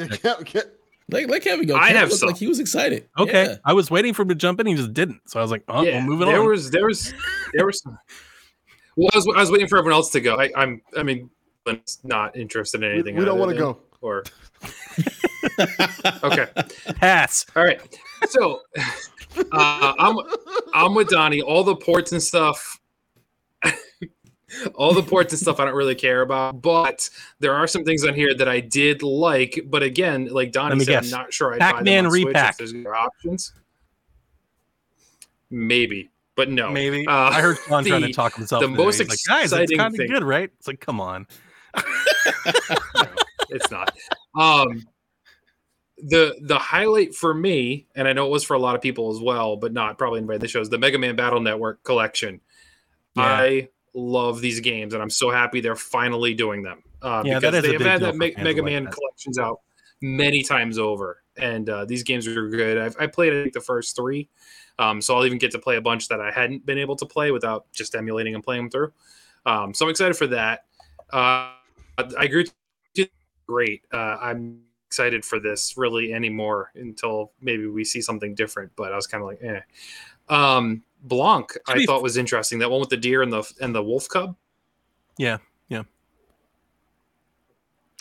check. Can't- can't- Let, let Kevin go. I Kevin have looked some. like he was excited. Okay, Yeah. I was waiting for him to jump in. He just didn't. So I was like, oh, yeah, well, moving there on. There was there was there was some. Well, I was, I was waiting for everyone else to go. I, I'm I mean, Lynn's not interested in anything. we don't want to go. Or (laughs) okay, Pass. all right. So uh, I'm I'm with Donnie. All the ports and stuff. All the ports and stuff I don't really care about, but there are some things on here that I did like. But again, like Donnie said. I'm not sure I'd buy them Pac-Man on Switch if repack. There's options. Maybe, but no. Maybe. Uh, I heard Sean (laughs) trying to talk himself. the most He's like, guys, it's exciting kind of good, right? It's like, come on. (laughs) (laughs) it's not. Um, the the highlight for me, and I know it was for a lot of people as well, but not probably anybody that shows the Mega Man Battle Network collection. Yeah. I love these games, and I'm so happy they're finally doing them. Uh, Yeah, because they've had that Me- Mega Man that. collections out many times over, and uh, these games are good. I've, I played I think the first three, um, so I'll even get to play a bunch that I hadn't been able to play without just emulating and playing them through. Um, so I'm excited for that. Uh, I agree. Great. Uh, I'm excited for this really anymore until maybe we see something different. But I was kind of like, eh. Um, Blanc, I be- thought was interesting. That one with the deer and the and the wolf cub. Yeah, yeah.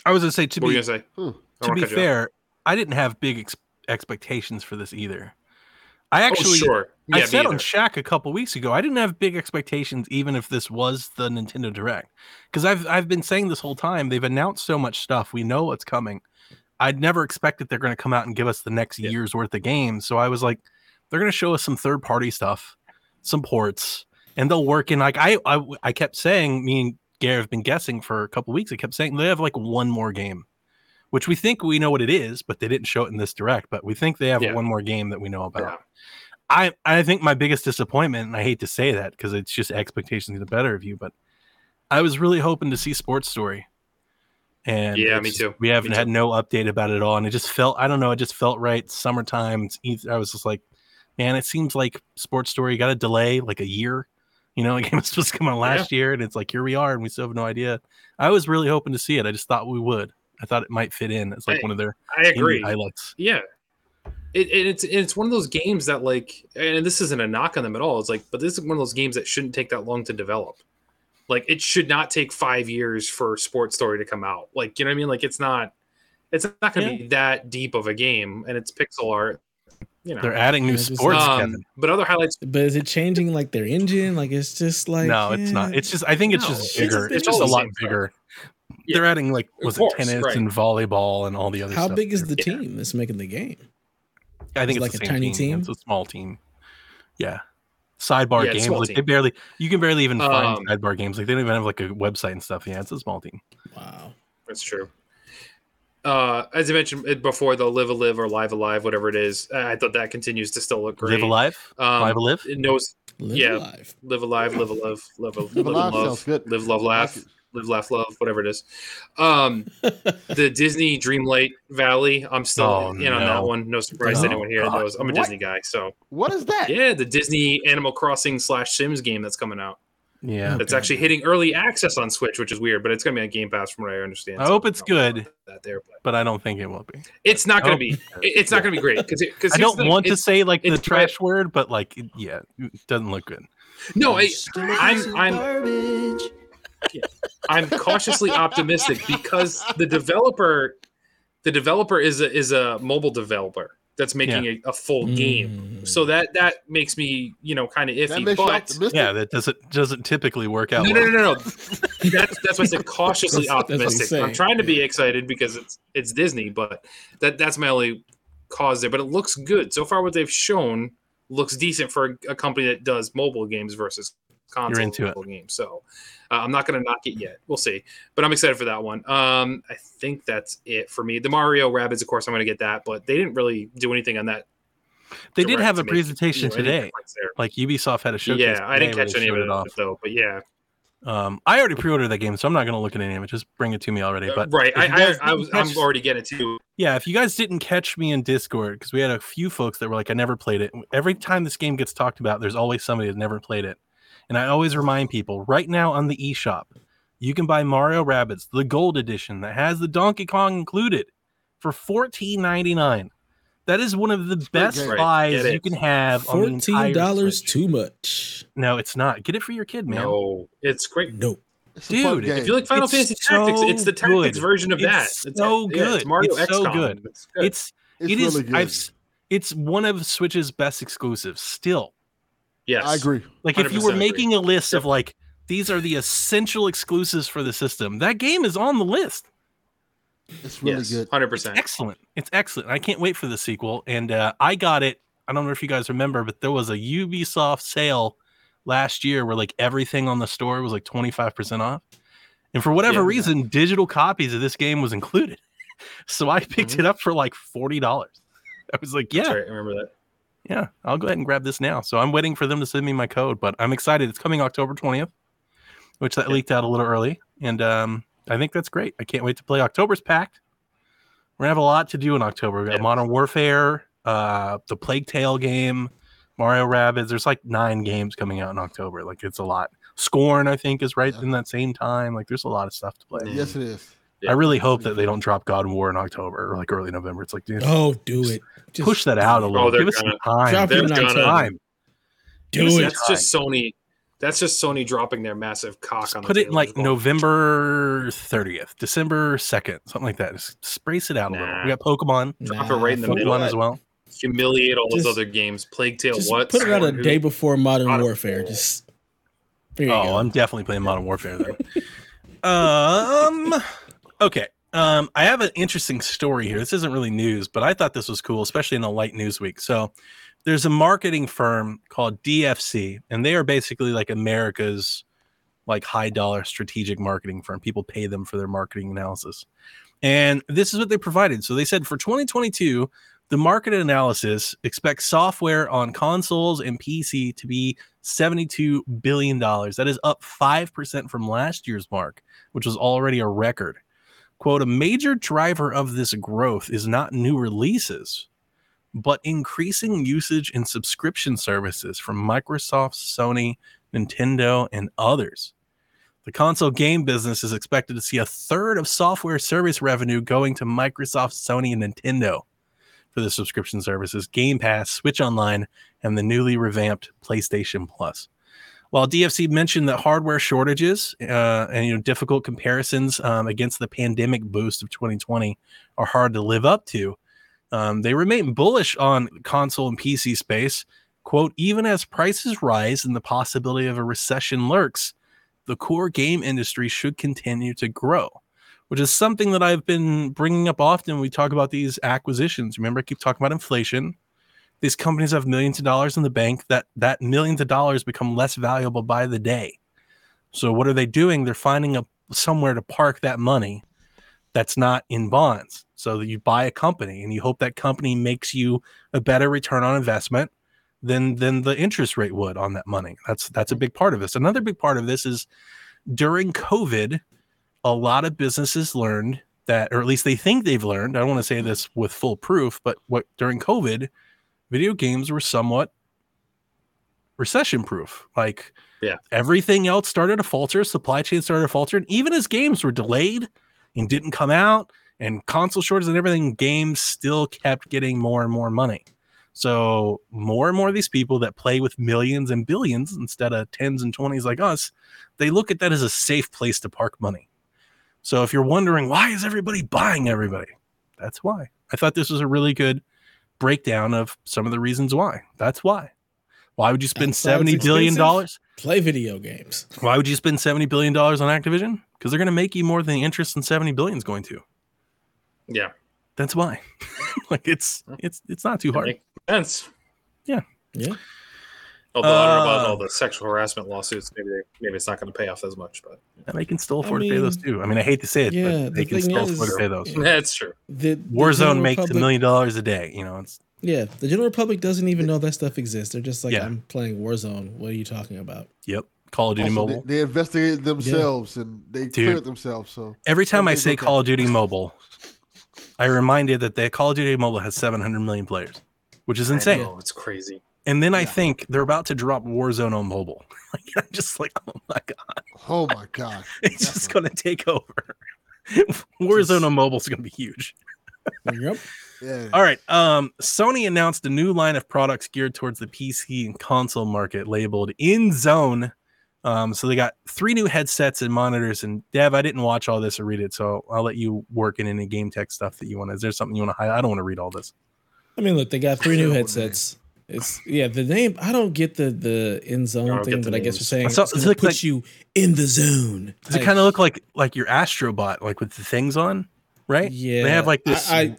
I was gonna say to What be gonna say? Hmm. To be cut you off. fair, I didn't have big ex- expectations for this either. I actually, oh, sure. I Yeah, me said on either. Shaq a couple weeks ago, I didn't have big expectations, even if this was the Nintendo Direct, because I've I've been saying this whole time. They've announced so much stuff. We know what's coming. I'd never expected they're going to come out and give us the next Yeah. year's worth of games. So I was like, they're going to show us some third party stuff, some ports, and they'll work in. Like I I, I kept saying, me and Gary have been guessing for a couple weeks. I kept saying they have like one more game, which we think we know what it is, but they didn't show it in this direct. But we think they have Yeah. one more game that we know about. Yeah. I I think my biggest disappointment, and I hate to say that because it's just expectations the better of you, but I was really hoping to see Sports Story. And Yeah, me too. We haven't Me had too. no update about it at all, and it just felt I don't know, it just felt right. Summertime, it's I was just like, And it seems like Sports Story got a delay like a year. You know, (laughs) the game was supposed to come out last year, and it's like here we are, and we still have no idea. I was really hoping to see it. I just thought we would. I thought it might fit in as like I- one of their I agree. highlights. Yeah. It, it, it's it's one of those games that like, and this isn't a knock on them at all. It's like, but this is one of those games that shouldn't take that long to develop. Like, it should not take five years for Sports Story to come out. Like, you know what I mean? Like, it's not, it's not going to be that deep of a game, and it's pixel art. You know, They're adding new Yeah, just- sports. um, Kevin. but other highlights. But is it changing like their engine? Like it's just like no, it's not. It's just I think it's No, just bigger. It's, it's just a lot bigger. Yeah. They're adding like was course, it tennis right. and volleyball and all the other stuff? how stuff. big is the Yeah. team that's making the game? I think Is it it's like the a tiny team? It's a small team. Yeah. Sidebar Yeah, games. Like team. they barely you can barely even find Um, sidebar games. Like they don't even have like a website and stuff. Yeah, it's a small team. Wow. That's true. Uh, as I mentioned before, the Live a Live or Live Alive, whatever it is, I thought that continues to still look great. Live alive. Um, Live alive. It knows Live Yeah. alive. live alive, live a love, live a live, Live and Alive love, sounds good. live, love, I laugh, like live, laugh, love, whatever it is. Um, (laughs) the Disney Dreamlight Valley. I'm still Oh, in on that one. No surprise to Oh, anyone here God. knows. I'm a What? Disney guy, so What is that? yeah, the Disney Animal Crossing slash Sims game that's coming out. Yeah. It's Okay. actually hitting early access on Switch, which is weird, but it's gonna be on Game Pass from what I understand. I so hope it's don't good. That there, but But I don't think it will be. it's not gonna be. it's not gonna be great because because I don't want to say like the it's trash word, but like it- yeah, it doesn't look good. No, I, I'm I'm I'm cautiously optimistic because the developer, the developer is a is a mobile developer that's making a, a full game. Mm. So that that makes me you know kind of That iffy. makes But. Yeah, that doesn't doesn't typically work out. no, no, well. no, no, no. That's that's why I said (laughs) cautiously That's- that's what he's optimistic. I'm trying to be excited because it's it's Disney, but that that's my only cause there. But it looks good so far. What they've shown looks decent for a, a company that does mobile games versus console into it. games. So uh, I'm not going to knock it yet. We'll see, but I'm excited for that one. Um, I think that's it for me. The Mario Rabbids, of course, I'm going to get that, but they didn't really do anything on that. They did have a presentation you know, today. Like Ubisoft had a showcase. Yeah, I didn't catch any of it off. though, but yeah, Um, I already pre-ordered that game, so I'm not going to look at any of it. Just bring it to me already. But right. I, I, I was, catch- I'm already getting it too. Yeah, if you guys didn't catch me in Discord, because we had a few folks that were like, I never played it. Every time this game gets talked about, there's always somebody that never played it. And I always remind people right now on the eShop, you can buy Mario Rabbids, the gold edition that has the Donkey Kong included for $14.99. That is one of the best buys you can have. Fourteen entire dollars Switch. too much. No, it's not. Get it for your kid, man. No, it's great. Nope. It's Dude. If you like Final It's Fantasy Tactics, it's the Tactics good. version of that. It's so yeah, good. it's Mario It's so XCOM. good. It's good. It's it's it is really good. I've it's one of Switch's best exclusives still. Yes, I agree. Like if you were 100% agree. making a list of like these are the essential exclusives for the system, that game is on the list. It's really yes, good. hundred percent. Excellent. It's excellent. I can't wait for the sequel. And uh, I got it. I don't know if you guys remember, but there was a Ubisoft sale last year where like everything on the store was like 25% off. And for whatever Yeah. reason, digital copies of this game was included. (laughs) So I picked Mhm. it up for like $40. I was like, yeah, That's right. I remember that. Yeah, I'll go ahead and grab this now. So I'm waiting for them to send me my code, but I'm excited. It's coming October 20th, which that leaked out a little early. And um, I think that's great. I can't wait to play. October's packed. We're gonna have a lot to do in October. We've got Yeah. Modern Warfare, uh, the Plague Tale game, Mario Rabbids. There's like nine games coming out in October. Like it's a lot. Scorn, I think, is right Yeah. in that same time. Like there's a lot of stuff to play. Yes, it is. Yeah. I really hope that they don't drop God of War in October or like early November. It's like, dude, Oh, do it. Just push that out a little. Oh, Give us some gonna- time. Drop They're gonna- time. Do it. That's just Sony. That's just Sony dropping their massive cock Just on. the put it in like as. November 30th, December 2nd, something like that. Just sprace it out a little. We got Pokemon, Drop it right in the fuck middle. Pokemon as well. Humiliate all those other games. Plague Tale. Just what? put it out a who? day before Modern God of Warfare. Just there you Oh, go. I'm definitely playing Modern Warfare though. (laughs) um, okay. Um, I have an interesting story here. This isn't really news, but I thought this was cool, especially in a light news week. So, there's a marketing firm called DFC, and they are basically like America's like high dollar strategic marketing firm. People pay them for their marketing analysis. And this is what they provided. So they said for 2022, the market analysis expects software on consoles and PC to be $72 billion. That is up 5% from last year's mark, which was already a record. Quote, a major driver of this growth is not new releases, but increasing usage in subscription services from Microsoft, Sony, Nintendo, and others. The console game business is expected to see a third of software service revenue going to Microsoft, Sony, and Nintendo for the subscription services Game Pass, Switch Online, and the newly revamped PlayStation Plus. While DFC mentioned that hardware shortages uh, and you know difficult comparisons um, against the pandemic boost of 2020 are hard to live up to, um, they remain bullish on console and PC space. Quote: Even as prices rise and the possibility of a recession lurks, the core game industry should continue to grow, which is something that I've been bringing up often. when We talk about these acquisitions. Remember, I keep talking about inflation. These companies have millions of dollars in the bank. That that millions of dollars become less valuable by the day. So what are they doing? They're finding a somewhere to park that money that's not in bonds. So that you buy a company and you hope that company makes you a better return on investment than than the interest rate would on that money. That's that's a big part of this. Another big part of this is during COVID, a lot of businesses learned that, or at least they think they've learned. I don't want to say this with full proof, but what during COVID, video games were somewhat recession proof. Like Yeah. everything else started to falter, supply chain started to falter, and even as games were delayed and didn't come out, and console shortages and everything, games still kept getting more and more money. So more and more of these people that play with millions and billions instead of tens and twenties like us, they look at that as a safe place to park money. So if you're wondering why is everybody buying everybody, that's why. I thought this was a really good breakdown of some of the reasons why. That's why. Why would you spend That seventy billion dollars? Play video games. Why would you spend seventy billion dollars on Activision? Because they're going to make you more than the interest in seventy billion is going to. Yeah. That's why. (laughs) like it's it's it's not too hard. Makes sense. Yeah. Although I don't know about Uh, all the sexual harassment lawsuits, maybe they, maybe it's not going to pay off as much, but And they can still I afford to pay those too. I mean, I hate to say it, yeah, but the they can still is- afford to pay those. Yeah. (laughs) that's true. The, the Warzone general makes a million dollars a day. You know, it's Yeah, the general public doesn't even know that stuff exists. They're just like, Yeah. I'm playing Warzone. What are you talking about? yep. Call of Duty Also, Mobile. they, they investigated themselves and they cleared themselves. So Every time I say. Call of Duty Mobile, I remind you that the Call of Duty Mobile has 700 million players, which is insane. Oh, it's crazy. And then I think they're about to drop Warzone on mobile. (laughs) Like, I'm just like, oh my god, oh my gosh, (laughs) it's just going to take over. (laughs) Warzone on mobile is going to be huge. Yep. yeah. All right. Um, Sony announced a new line of products geared towards the PC and console market labeled INZONE. Um, so they got three new headsets and monitors. And Dev, I didn't watch all this or read it, so I'll let you work in any game tech stuff that you want. Is there something you want to highlight? I don't want to read all this. I mean, look, they got three new Terrible headsets. It's yeah, the name. I don't get the the in zone thing, get the but I guess names. you're saying I saw- it's it's gonna like- you in the zone. Does it kind of look like like your Astrobot, like with the things on, right? Yeah, They have like this. I, I,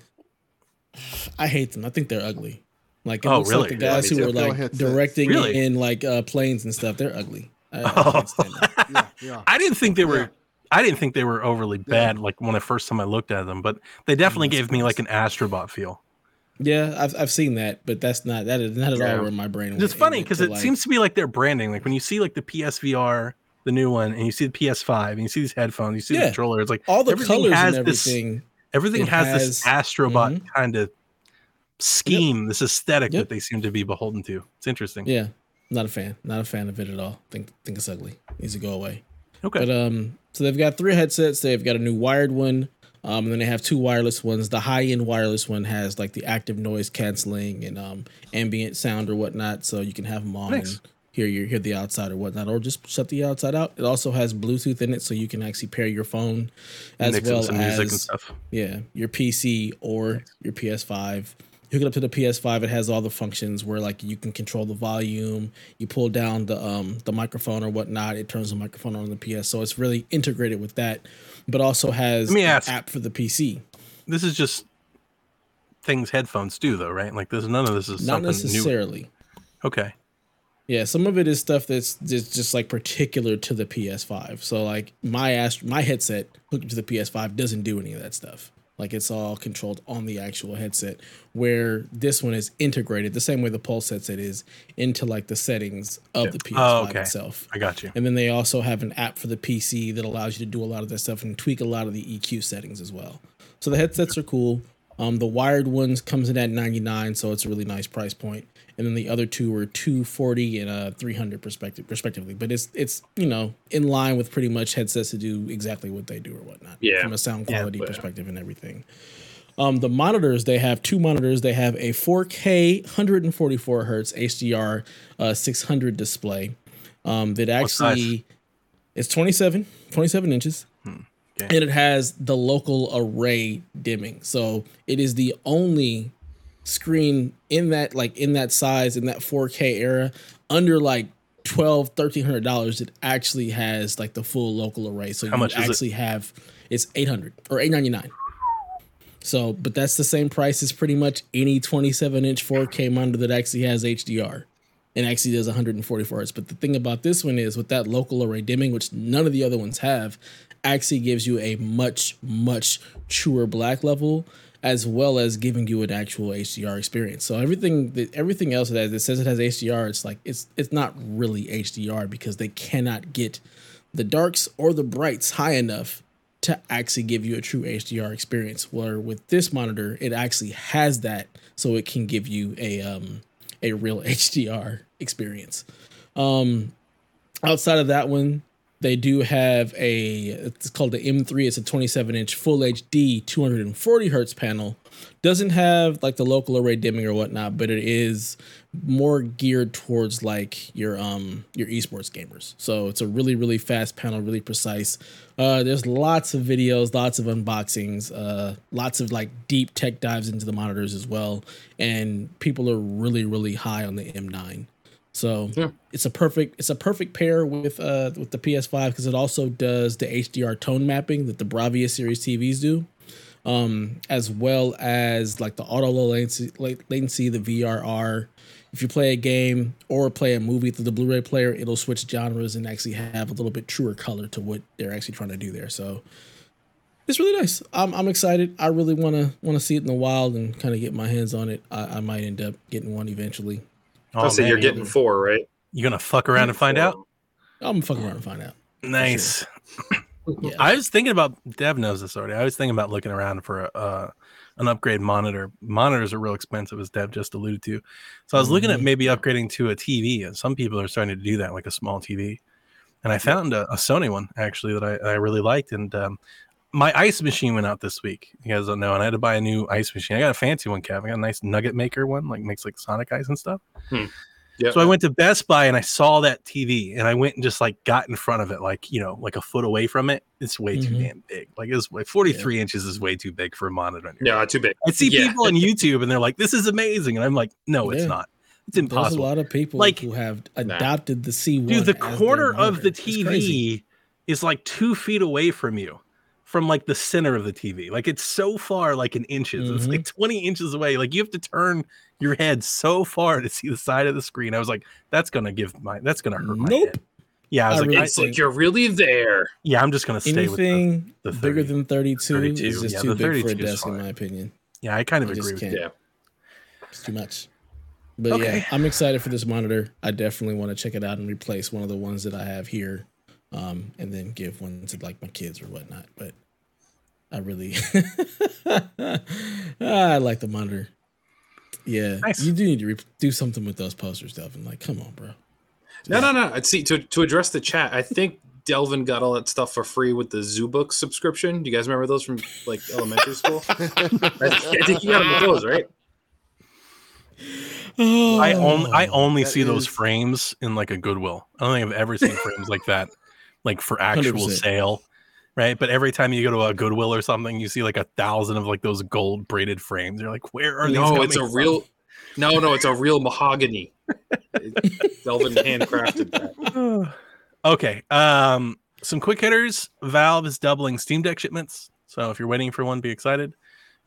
I hate them. I think they're ugly. Like it Oh, looks really? like the guys me who were like directing Really? in like uh planes and stuff. They're ugly. I, I Oh. (laughs) can't stand them. yeah, yeah. I didn't think they were. Yeah. I didn't think they were overly bad. Like when the first time I looked at them, but they definitely gave me like an Astrobot feel. Yeah, I've I've seen that, but that's not that is not at Yeah. all where my brain. It's went. funny because it like- seems to be like their branding. Like when you see like the PSVR, the new one, and you see the PS5, and you see these headphones, you see the controller. It's like all the everything colors has and this- everything. everything has, this has- Astrobot Mhm. kind of scheme, this aesthetic Yep. that they seem to be beholden to. It's interesting. Yeah, not a fan. Not a fan of it at all. Think think it's ugly. Needs to go away. Okay. But um, so they've got three headsets. They've got a new wired one. Um, and then they have two wireless ones. The high end wireless one has like the active noise canceling and um ambient sound or whatnot, so you can have them on Nice. and hear your hear the outside or whatnot, or just shut the outside out. It also has Bluetooth in it, so you can actually pair your phone as Mix well with some music and as stuff. yeah, your PC or your PS5. Hook it up to the PS5. It has all the functions where like you can control the volume. You pull down the um the microphone or whatnot. It turns the microphone on the PS. So it's really integrated with that, but also has Let me an ask. app for the PC. This is just things headphones do, though, right? Like this, none of this is Not something new. necessarily. Okay. Yeah, some of it is stuff that's just, just like particular to the PS5. So like my ast- my headset hooked to the PS5 doesn't do any of that stuff. Like it's all controlled on the actual headset. Where this one is integrated the same way the Pulse headset is into like the settings of the PS5 Oh, okay. itself. I got you. And then they also have an app for the PC that allows you to do a lot of that stuff and tweak a lot of the EQ settings as well. So the headsets are cool. Um, the wired ones comes in at 99, so it's a really nice price point. And then the other two are 240 and uh 300 perspective respectively. But it's it's you know in line with pretty much headsets to do exactly what they do or whatnot. Yeah. From a sound Yeah, quality but- perspective and everything. Um, the monitors they have two monitors. They have a 4K 144 hertz HDR uh, 600 display. Um, that actually it's 27 27 inches, okay. and it has the local array dimming. So it is the only screen in that like in that size in that 4K era under like 12 1300 dollars it actually has like the full local array. So How you much is it? actually have it's 800 or 899 so but that's the same price as pretty much any 27 inch 4k monitor that actually has hdr and actually does 144 hertz. But the thing about this one is with that local array dimming which none of the other ones have actually gives you a much much truer black level as well as giving you an actual HDR experience. So everything that everything else that it says it has HDR, it's like it's it's not really HDR because they cannot get the darks or the brights high enough to actually give you a true HDR experience. Where with this monitor, it actually has that, so it can give you a um a real (laughs) HDR experience. Um, outside of that one, they do have a it's called the M3. It's a 27 inch full HD 240 hertz panel. Doesn't have like the local array dimming or whatnot, but it is more geared towards like your um your esports gamers. So it's a really really fast panel, really precise. Uh, there's lots of videos, lots of unboxings, uh, lots of like deep tech dives into the monitors as well, and people are really really high on the M9. So Yeah. it's a perfect it's a perfect pair with uh with the PS5 because it also does the HDR tone mapping that the Bravia series TVs do, um as well as like the auto low latency latency the VRR. If you play a game or play a movie through the Blu-ray player, it'll switch genres and actually have a little bit truer color to what they're actually trying to do there. So it's really nice. I'm I'm excited. I really want to want to see it in the wild and kind of get my hands on it. I, I might end up getting one eventually. I'll say man, you're getting four, right? You're gonna fuck around and find out? I'm gonna fuck around and find out. Nice. (laughs) Yeah. I was thinking about Dev knows this already. I was thinking about looking around for a, uh, an upgrade monitor. Monitors are real expensive, as Dev just alluded to. So I was looking at Mhm. maybe upgrading to a TV, and some people are starting to do that, like a small TV. And I found a, a Sony one actually that I, I really liked, and um, my ice machine went out this week. You guys don't know, and I had to buy a new ice machine. I got a fancy one, Kev. I got a nice nugget maker one, like makes like Sonic ice and stuff. Yeah. So I went to Best Buy and I saw that TV and I went and just like got in front of it, like, you know, like a foot away from it. It's way too Mhm. damn big. Like it's like 43 inches is way too big for a monitor. on your yeah, too big. I see Yeah. people on YouTube and they're like, this is amazing. And I'm like, no, it's not. It's impossible." There's a lot of people Like- who have adopted the C1. Dude, the corner of the TV is like two feet away from you from like the center of the TV. Like it's so far, like in inches. It's Mhm. like 20 inches away. Like you have to turn your head so far to see the side of the screen. I was like, that's gonna give my that's gonna hurt my Nope. head. Yeah, I was I like, really I- It's like you're really there. yeah, I'm just gonna stay with the, Anything the bigger than 32, 32, is just yeah, too the big for a 32 is desk, in fine. my opinion. Yeah, I kind of I agree just with can't. you. Yeah. It's too much. But Okay. yeah, I'm excited for this monitor. I definitely want to check it out and replace one of the ones that I have here, um, and then give one to like my kids or whatnot. But I really, (laughs) I like the monitor. Yeah, Nice. you do need to re- do something with those posters, Delvin. Like, come on, bro. No, no, no. I'd see to to address the chat. I think Delvin got all that stuff for free with the ZooBook subscription. Do you guys remember those from like (laughs) elementary school? (laughs) I, think- I think you got them with those, right? I oh. only I only That see those frames in like a Goodwill. I don't think I've ever seen frames like that, like for actual 100%. sale, right? But every time you go to a Goodwill or something, you see like a thousand of like those gold braided frames. You're like, where are these? No, it's a from? real. (laughs) No, no, it's a real mahogany. Delvin (laughs) handcrafted that. (sighs) okay. Um, some quick hitters. Valve is doubling Steam Deck shipments. So if you're waiting for one, be excited.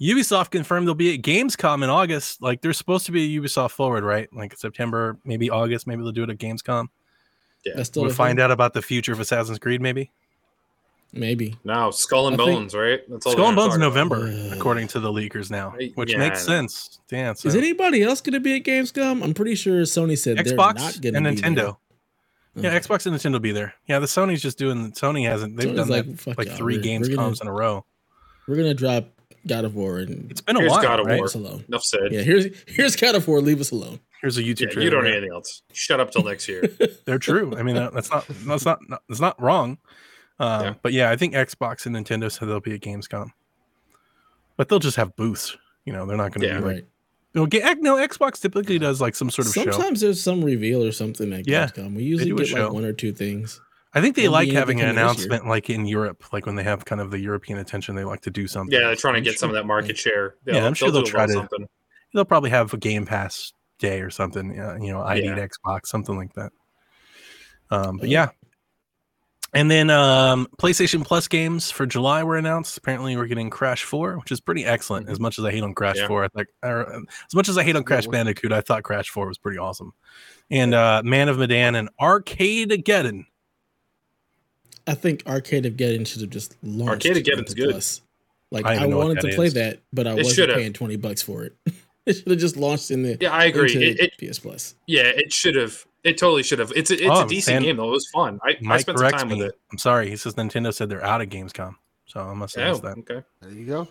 Ubisoft confirmed they'll be at Gamescom in August. Like there's supposed to be a Ubisoft Forward, right? Like September, maybe August, maybe they'll do it at Gamescom. That's still We'll find thing? out about the future of Assassin's Creed, maybe. Maybe. No, Skull and I think- Bones, right? That's all. Skull and Bones in talking about. November, Ugh. according to the leakers now, which yeah, makes sense. Dan, so Is anybody else going to be at Gamescom? I'm pretty sure Sony said they're not Xbox going and to be Nintendo. there. Yeah, Xbox and Nintendo will be there. Yeah, the Sony's just doing. Sony hasn't. They've Sony's done like, that like three we're- we're gonna- Gamescoms in a row. We're gonna drop God of War and It's been a Here's while. God of right? leave War. us alone. Enough said. Yeah, here's here's God of War. Leave us alone. Here's a YouTube Yeah, trailer. you don't need anything else. Shut up till next year. They're true. I mean, that, that's not that's not that's not wrong. Um, Yeah. But yeah, I think Xbox and Nintendo said they'll be at Gamescom, but they'll just have booths. You know, they're not going to Yeah. be like Right. no. Ga- no, Xbox typically does like some sort of show. Sometimes there's some reveal or something at Yeah, Gamescom. We usually do get show. like one or two things. I think they Maybe like having an coming year. announcement like in Europe, like when they have kind of the European attention, they like to do something. Yeah, they're trying to I'm get some of that market share. Yeah, I'm sure they'll do a try to- something. They'll probably have a Game Pass day or something. Yeah, you know, I Yeah. need Xbox, something like that. Um, but Uh, yeah. And then um, PlayStation Plus games for July were announced. Apparently, we're getting Crash 4, which is pretty excellent. As much as I hate on Crash Yeah. 4, I think, or, uh, as much as I hate on Crash what- Bandicoot, I thought Crash 4 was pretty awesome. And uh, Man of Medan and Arcade Geddon. I think Arcade of Geddon should have just launched. Arcade-Ageddon's into good. Plus. Like I I, even know what wanted that to play is. that, but I It wasn't should've. paying twenty bucks for it. (laughs) it should have just launched in the Yeah, I agree. It, it PS Plus. yeah, it should have. It totally should have. It's a, it's Oh, a decent Dan- game though. It was fun. I, I spent some time me. with it. I'm sorry. He says Nintendo said they're out of Gamescom. So I must have Oh, missed that. okay. There you go.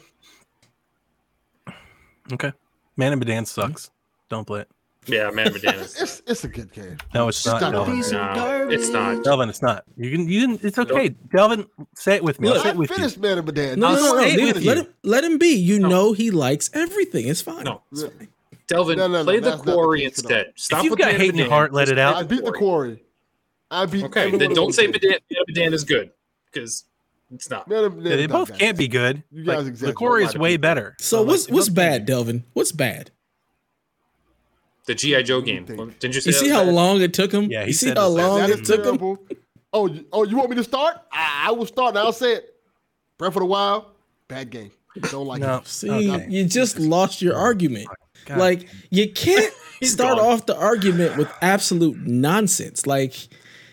Okay. Man of Medan hmm? sucks. Don't play it. Yeah, Man of (laughs) Medan is. It's it's a good game. No, it's not. Delvin. No, it's not. Delvin, it's not. You can. You can. It's okay. Delvin, say it with me. I'll say I it with you. Man of Medan. No, I'll no, no, no. say it leave with. Let you. him let him be. You No. know he likes everything. It's fine. No. It's fine. Delvin, No, no, no, play the that's the quarry case at all. instead. Stop if you've with got hate in your heart, let it out. I beat the quarry. I beat. Okay, every then don't say games. Medan, Man of is good because it's not. Man of Medan Yeah, they both bad. can't be good. You Like, guys the exaggerate. quarry is way better. So like, what's what's bad. Delvin? What's bad? The GI Joe game. think? Didn't you say? You see how bad? long it took him? Yeah, he you see said how long That it is took him? Oh, you- oh, you want me to start? I, I will start. And I'll say it. Breath of the Wild, bad game. Don't like No. it. See, Okay. you just lost your argument. God. Like you can't (laughs) start gone. off the argument with absolute nonsense. Like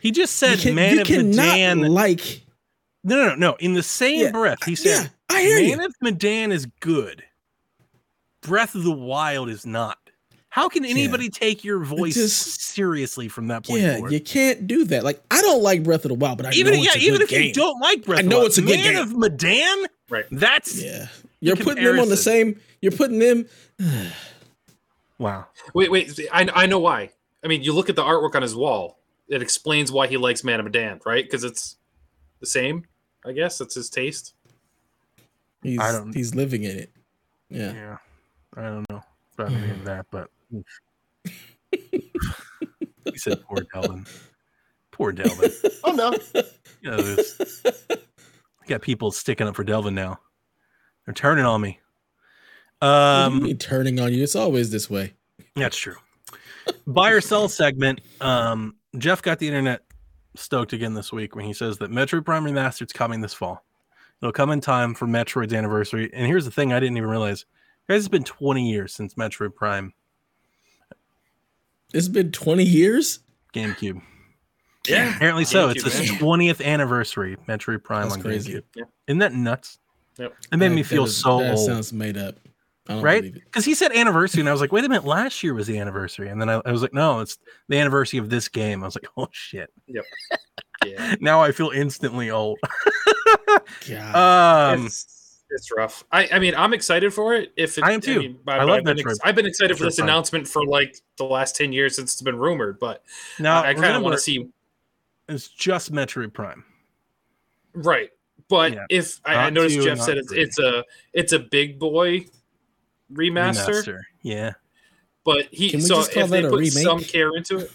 he just you, said, can, "Man you of cannot Medan." like. No, no, no, no. In the same Yeah, breath, he yeah, said, I hear "Man you. of Medan is good. Breath of the Wild is not." How can anybody take your voice just- seriously from that point Yeah, forward? you can't do that. Like I don't like Breath of the Wild, but I even know yeah, a even good if you don't like Breath, I of the know Wild, it's a good Man game. of Medan. Right. That's Yeah, you're putting them on the same. You're putting them. Wow. Wait, wait. I, I know why. I mean, you look at the artwork on his wall. It explains why he likes Madame Dan, right? Because it's the same. I guess that's his taste. He's I don't- he's living in it. Yeah. Yeah, I don't know about any of mm. that, but (laughs) he said, "Poor Delvin, poor Delvin." (laughs) Oh no. You know, got people sticking up for Delvin now. They're turning on me. Um, turning on you. It's always this way. that's true. Buy or sell segment. Um, Jeff got the internet stoked again this week when he says that Metroid Prime Remastered's coming this fall. It'll come in time for Metroid's anniversary. And here's the thing: I didn't even realize, guys, it's been 20 years since Metroid Prime It's been 20 years. GameCube. Yeah. Apparently so. GameCube, It's his man. 20th anniversary, Metroid Prime That's on crazy. GameCube. Yeah. Isn't that nuts? Yep. It made That- me feel is- so That old. sounds made up. I don't right? Because he said anniversary, and I was like, wait a minute, last year was the anniversary. And then I, I was like, no, it's the anniversary of this game. I was like, (laughs) oh shit. Yep. (laughs) Yeah. Now I feel instantly old. (laughs) God. um, it's, it's rough. I, I mean, I'm excited for it. If it, I am too. mean, but- I but love I've been, ex- I've been excited for this Prime. announcement for like the last ten years since it's been rumored. But now I, I kind of want to see It's just Metroid Prime. right. But Yeah. if I, I noticed Jeff said it's three. it's a it's a big boy remaster, Remaster. Yeah. but he Can we so just call if they a put remake? some care into it.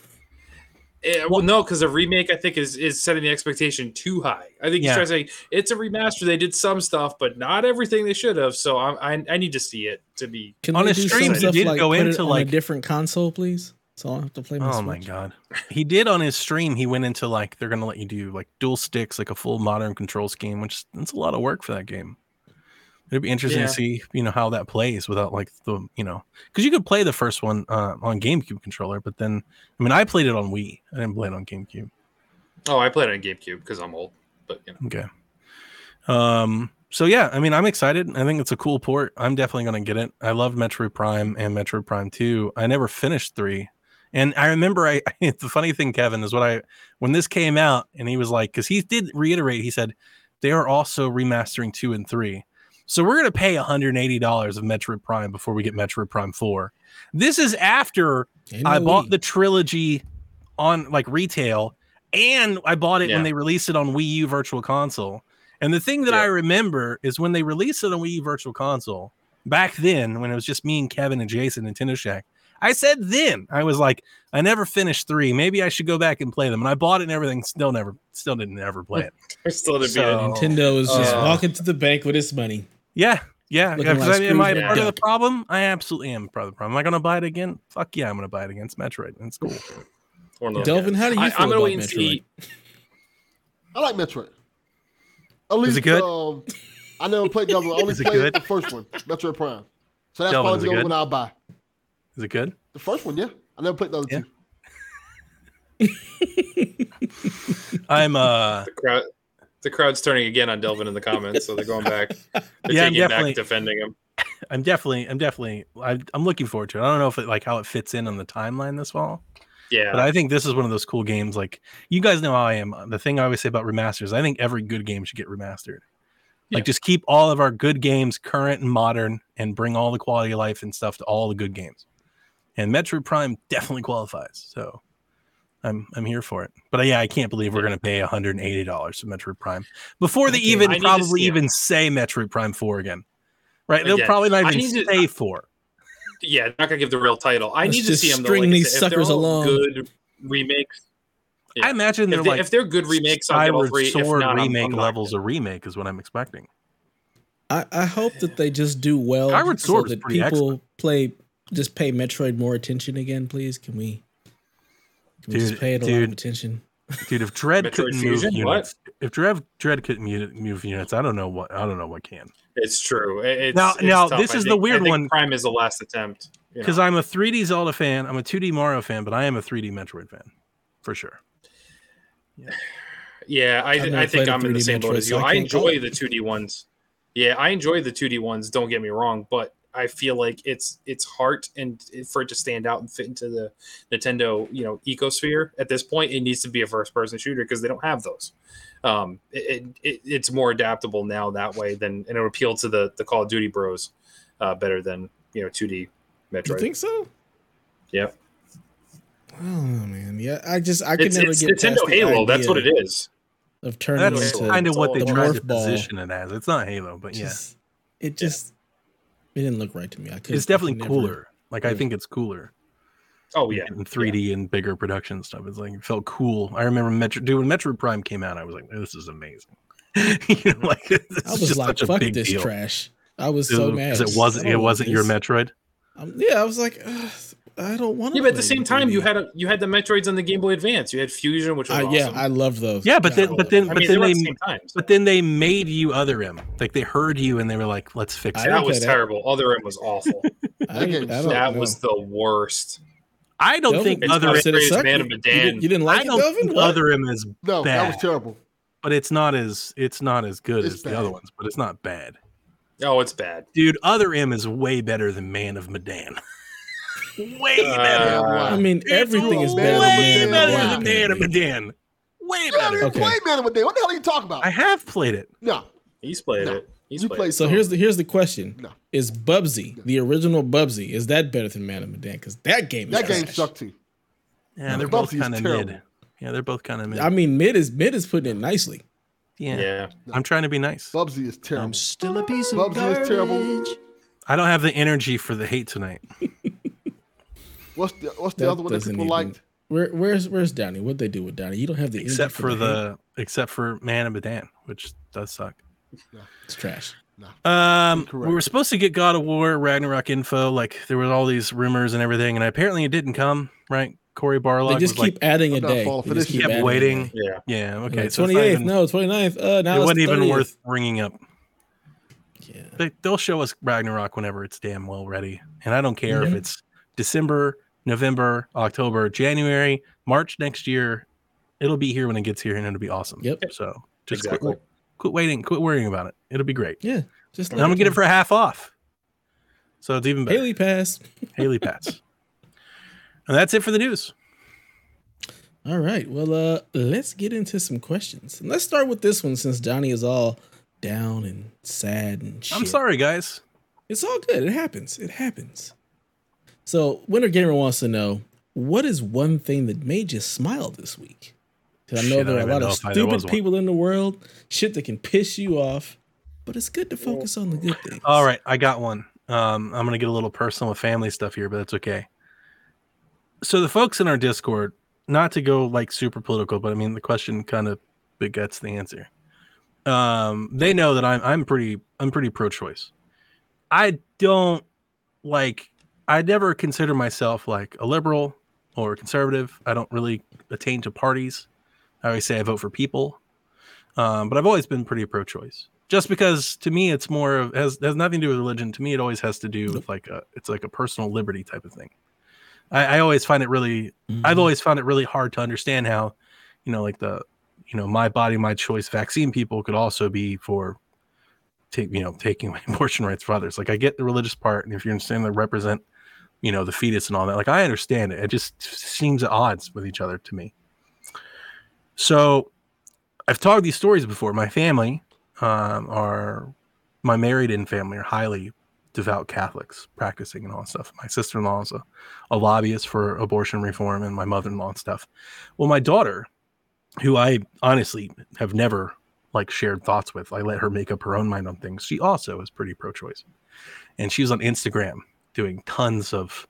Eh, well, no, because a remake I think is is setting the expectation too high. I think Yeah. he's trying to say it's a remaster. They did some stuff, but not everything they should have. So I I, I need to see it to be. Can on they his do stream, some he stuff did like go put it into, on like- a different console, please? So I'll have to play my Oh my Switch. god. He did on his stream, he went into like they're gonna let you do like dual sticks, like a full modern control scheme, which that's a lot of work for that game. It'd be interesting Yeah. to see, you know, how that plays without like the, you know, because you could play the first one uh, on GameCube controller, but then, I mean, I played it on Wii. I didn't play it on GameCube. Oh, I played it on GameCube because I'm old. But you know. Okay. Um. So yeah, I mean, I'm excited. I think it's a cool port. I'm definitely gonna get it. I love Metroid Prime and Metroid Prime Two. I never finished three, and I remember I. (laughs) the funny thing, Kevin, is what I when this came out, and he was like, because he did reiterate, he said they are also remastering two and three, So we're gonna pay $180 of Metroid Prime before we get Metroid Prime 4. This is after Ain't I bought Wii. the trilogy on like retail, and I bought it Yeah. when they released it on Wii U Virtual Console. And the thing that I remember is when they released it on Wii U Virtual Console back then, when it was just me and Kevin and Jason Nintendo Shack. I said then I was like, I never finished three. Maybe I should go back and play them. And I bought it and everything. Still never, still didn't ever play it. (laughs) Still to be So- Nintendo is just Uh, walking to the bank with its money. Yeah, yeah. Looking yeah, 'cause like I- am I part of the problem? I absolutely am part of the problem. Am I going to buy it again? Fuck yeah, I'm going to buy it again. It's Metroid. It's cool. one of those Delvin, guys. how do you I, feel I'm about Metroid? see. I like Metroid. At least, it good? Um, I never played the other one. I (laughs) only Is it played good? the first one, Metroid Prime. So that's Delvin, probably the only one I'll buy. Is it good? The first one, yeah. I never played the other Yeah. two. (laughs) I'm uh The crowd, the crowd's turning again on Delvin in the comments, so they're going back. (laughs) They're Yeah, I'm definitely- back, defending him. (laughs) I'm definitely I'm definitely I, I'm looking forward to it. I don't know if it like how it fits in on the timeline this fall, Yeah, but I think this is one of those cool games. Like you guys know how I am. The thing I always say about remasters, I think every good game should get remastered. Yeah. Like just keep all of our good games current and modern, and bring all the quality of life and stuff to all the good games. And Metroid Prime definitely qualifies. So. I'm I'm here for it, but uh, yeah, I can't believe we're gonna pay 180 dollars for Metroid Prime before they Okay. even I probably even say Metroid Prime Four again. Right? They'll Again, probably not I even need to- say four. yeah, they're not gonna give the real title. I Let's need to see them. Though, string like these if suckers along. Good remakes. Yeah. I imagine they're If, they, like if they're good remakes, I'll get all Skyward three. If Sword not, I'm- remake I'm levels getting of remake is what I'm expecting. I, I hope that they just do well. Skyward Sword was so that people excellent. play just pay Metroid more attention again, please. Can we? Can we Dude, just pay it a lot dude. of attention? Dude, if Dread Metroid couldn't Fusion? move What? units, if Dread Dread couldn't move, move units, I don't know what I don't know what can. It's true. It's, Now- it's now, tough. this I is the think- I weird think one. Prime is the last attempt. you know. Because I'm a 3D Zelda fan, I'm a 2D Mario fan, but I am a 3D Metroid fan for sure. (sighs) Yeah, I, I've I think played a I'm in the 3D same boat as you. so I I enjoy the 2D ones. Yeah, I enjoy the 2D ones. Don't get me wrong, but I feel like it's it's heart and for it to stand out and fit into the Nintendo you know ecosphere at this point, it needs to be a first person shooter because they don't have those. Um, it, it, it's more adaptable now that way than and it would appeal to the the Call of Duty bros uh, better than you know 2D You Metroid. think so? Yep, Oh man, yeah. I just I could it's, never it's get Nintendo past the Halo. That's what it is. Of turning That's into kind of what they it's tried to ball. position it as. It's not Halo, but yeah, it just it didn't look right to me. I could. it's definitely cooler. Like I think it's cooler. Oh yeah, in 3D and bigger production stuff. It's like it felt cool. I remember Metro dude when Metro Prime came out, I was like, this is amazing. (laughs) you know, like (laughs) this I is was just like, such a "Fuck big this deal. trash." I was so mad it wasn't it don't want wasn't your this. Metroid. Um, yeah, I was like, "Ugh, I don't want. yeah. But at the same time, you had a you had the Metroids on the Game Boy Advance. You had Fusion, which was uh, I, awesome. yeah, I love those. Yeah, but then but then but mean, then they were they at the same time. so but then they made you other him. Like they heard you and they were like, let's fix I it. that was play that. terrible. Other M was awful. I, (laughs) didn't- I that know. was the worst. I don't Delvin, think other not M, Said it Man You- of you, didn't, you didn't like I it, don't Delvin? think What? other M is No, that was terrible. but it's not as it's not as good It's as the other ones, but it's not bad. Oh, it's bad. Dude, other M is way better than Man of Medan. (laughs) (laughs) way Uh, better. I mean, It's everything is better way than better Man than of Man of Medan. Medan. Way better. Okay. played Man of a What the hell are you talking about? I have played it. no, He's played No. it. He's you played. played. it. So some. here's the here's the question: No. Is Bubsy the original Bubsy? Is that better than Man of Medan? Because that game, that is game trash. sucked too. Yeah, No, they're both Bubsy is kind of mid. Yeah, they're both kind of mid. I mean, mid is mid is putting it nicely. yeah. Yeah. I'm trying to be nice. Bubsy is terrible. I'm still a piece of Bubsy is terrible. I don't have the energy for the hate tonight. (laughs) What's the What's the That other one that people even- liked? Where where's where's Downey? What they do with Downey? You don't have the except for hate? the except for Man of Medan, which does suck. it's trash. Um, we were supposed to get God of War Ragnarok info. Like there was all these rumors and everything, and apparently it didn't come. Right? Cory Barlog They just was keep like, adding a I'm day. They for just this keep shit. adding a waiting. day. Yeah. "Yeah, okay, Like, so it's not 28th, no, 29th. Uh, now it wasn't even 30th. worth bringing up." Yeah. They, they'll show us Ragnarok whenever it's damn well ready, and I don't care if Mhm. it's December, November, October, January, March next year. It'll be here when it gets here, and it'll be awesome. Yep. So just Exactly. quit, quit waiting, quit worrying about it. It'll be great. Yeah. Just I'm gonna get it for half off. So it's even better. Haley Pass. (laughs) Haley pass. and that's it for the news. All right. Well, uh, let's get into some questions. And let's start with this one since Johnny is all down and sad and shit. I'm sorry, guys. It's all good. It happens. It happens. So, Winter Gamer wants to know what is one thing that made you smile this week? Because I know Shit, I there are a lot of know if I- there stupid was one. people in the world, shit that can piss you off, but it's good to focus on the good things. All right, I got one. Um, I'm gonna get a little personal with family stuff here, but that's okay. So the folks in our Discord, not to go like super political, but I mean the question kind of begets the answer. Um, they know that I'm I'm pretty I'm pretty pro-choice. I don't like I never consider myself like a liberal or a conservative. I don't really attain to parties. I always say I vote for people. Um, but I've always been pretty pro-choice. Just because to me it's more of has has nothing to do with religion. To me, it always has to do with like a it's like a personal liberty type of thing. I, I always find it really I've Mhm. always found it really hard to understand how, you know, like the you know, my body, my choice vaccine people could also be for take you know, taking (laughs) away abortion rights for others. Like I get the religious part, and if you're understanding that represent, you know, the fetus and all that, like I understand it. It just seems at odds with each other to me. So I've told these stories before. My family um, are my married in family are highly devout Catholics, practicing and all that stuff. My sister in law is a, a lobbyist for abortion reform, and my mother in law and stuff. Well, my daughter, who I honestly have never like shared thoughts with, I let her make up her own mind on things. She also is pretty pro-choice, and she's on Instagram doing tons of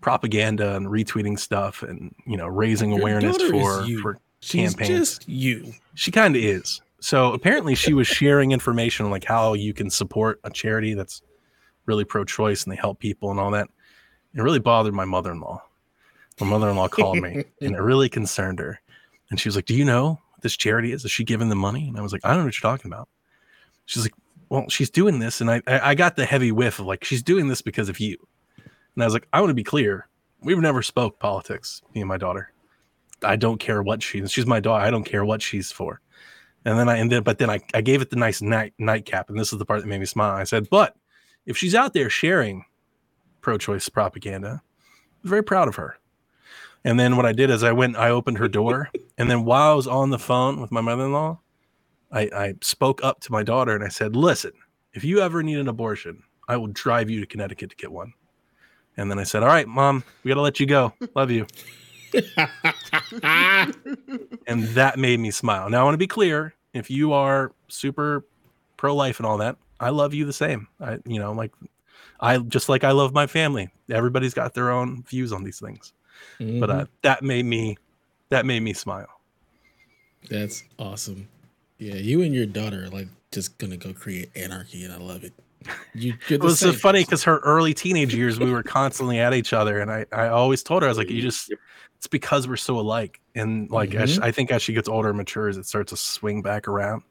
propaganda and retweeting stuff, and you know, raising Your awareness for for She's campaigns. just you. she kind of is. So apparently, she was sharing information on like how you can support a charity that's really pro-choice and they help people and all that. It really bothered my mother-in-law. My mother-in-law called me (laughs) and it really concerned her. And she was like, "Do you know what this charity is? Is she giving the money?" And I was like, "I don't know what you're talking about." She's like, "Well, she's doing this," and I I got the heavy whiff of like she's doing this because of you. And I was like, "I want to be clear. We've never spoke politics, me and my daughter. I don't care what she's. She's my daughter. I don't care what she's for." And then I then but then I, I gave it the nice night nightcap, and this is the part that made me smile. I said, "But if she's out there sharing pro-choice propaganda, I'm very proud of her." And then what I did is I went, I opened her door, and then while I was on the phone with my mother-in-law, I, I spoke up to my daughter and I said, "Listen, if you ever need an abortion, I will drive you to Connecticut to get one." And then I said, "All right, mom, we got to let you go. Love you." and that made me smile. Now I want to be clear: if you are super pro-life and all that, I love you the same. I, you know, like I just like I love my family. Everybody's got their own views on these things, but Mhm. uh, that made me that made me smile. That's awesome. Yeah, you and your daughter are like just gonna go create anarchy, and I love it. You, you're It the was so same funny because her early teenage years, we were constantly at each other, and I, I always told her, I was like, you just, it's because we're so alike. And like, as she- I think as she gets older and matures, it starts to swing back around,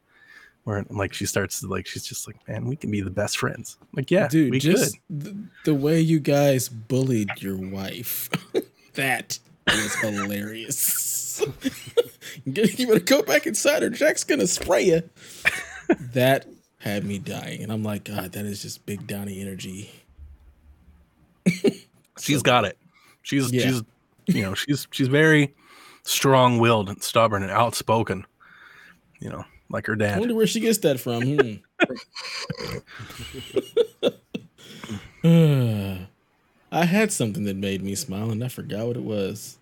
where like she starts to like, she's just like, man, we can be the best friends. Like, yeah, dude, we just the, the way you guys bullied your wife, (laughs) that is hilarious. (laughs) you better go back inside, or Jack's gonna spray you. (laughs) That had me dying, and I'm like, God, that is just big Donnie energy. (laughs) She's got it. She's, Yeah. she's, you know, she's, she's very strong willed and stubborn and outspoken, you know, like her dad. I wonder where she gets that from. Hmm. (laughs) (sighs) I had something that made me smile, and I forgot what it was.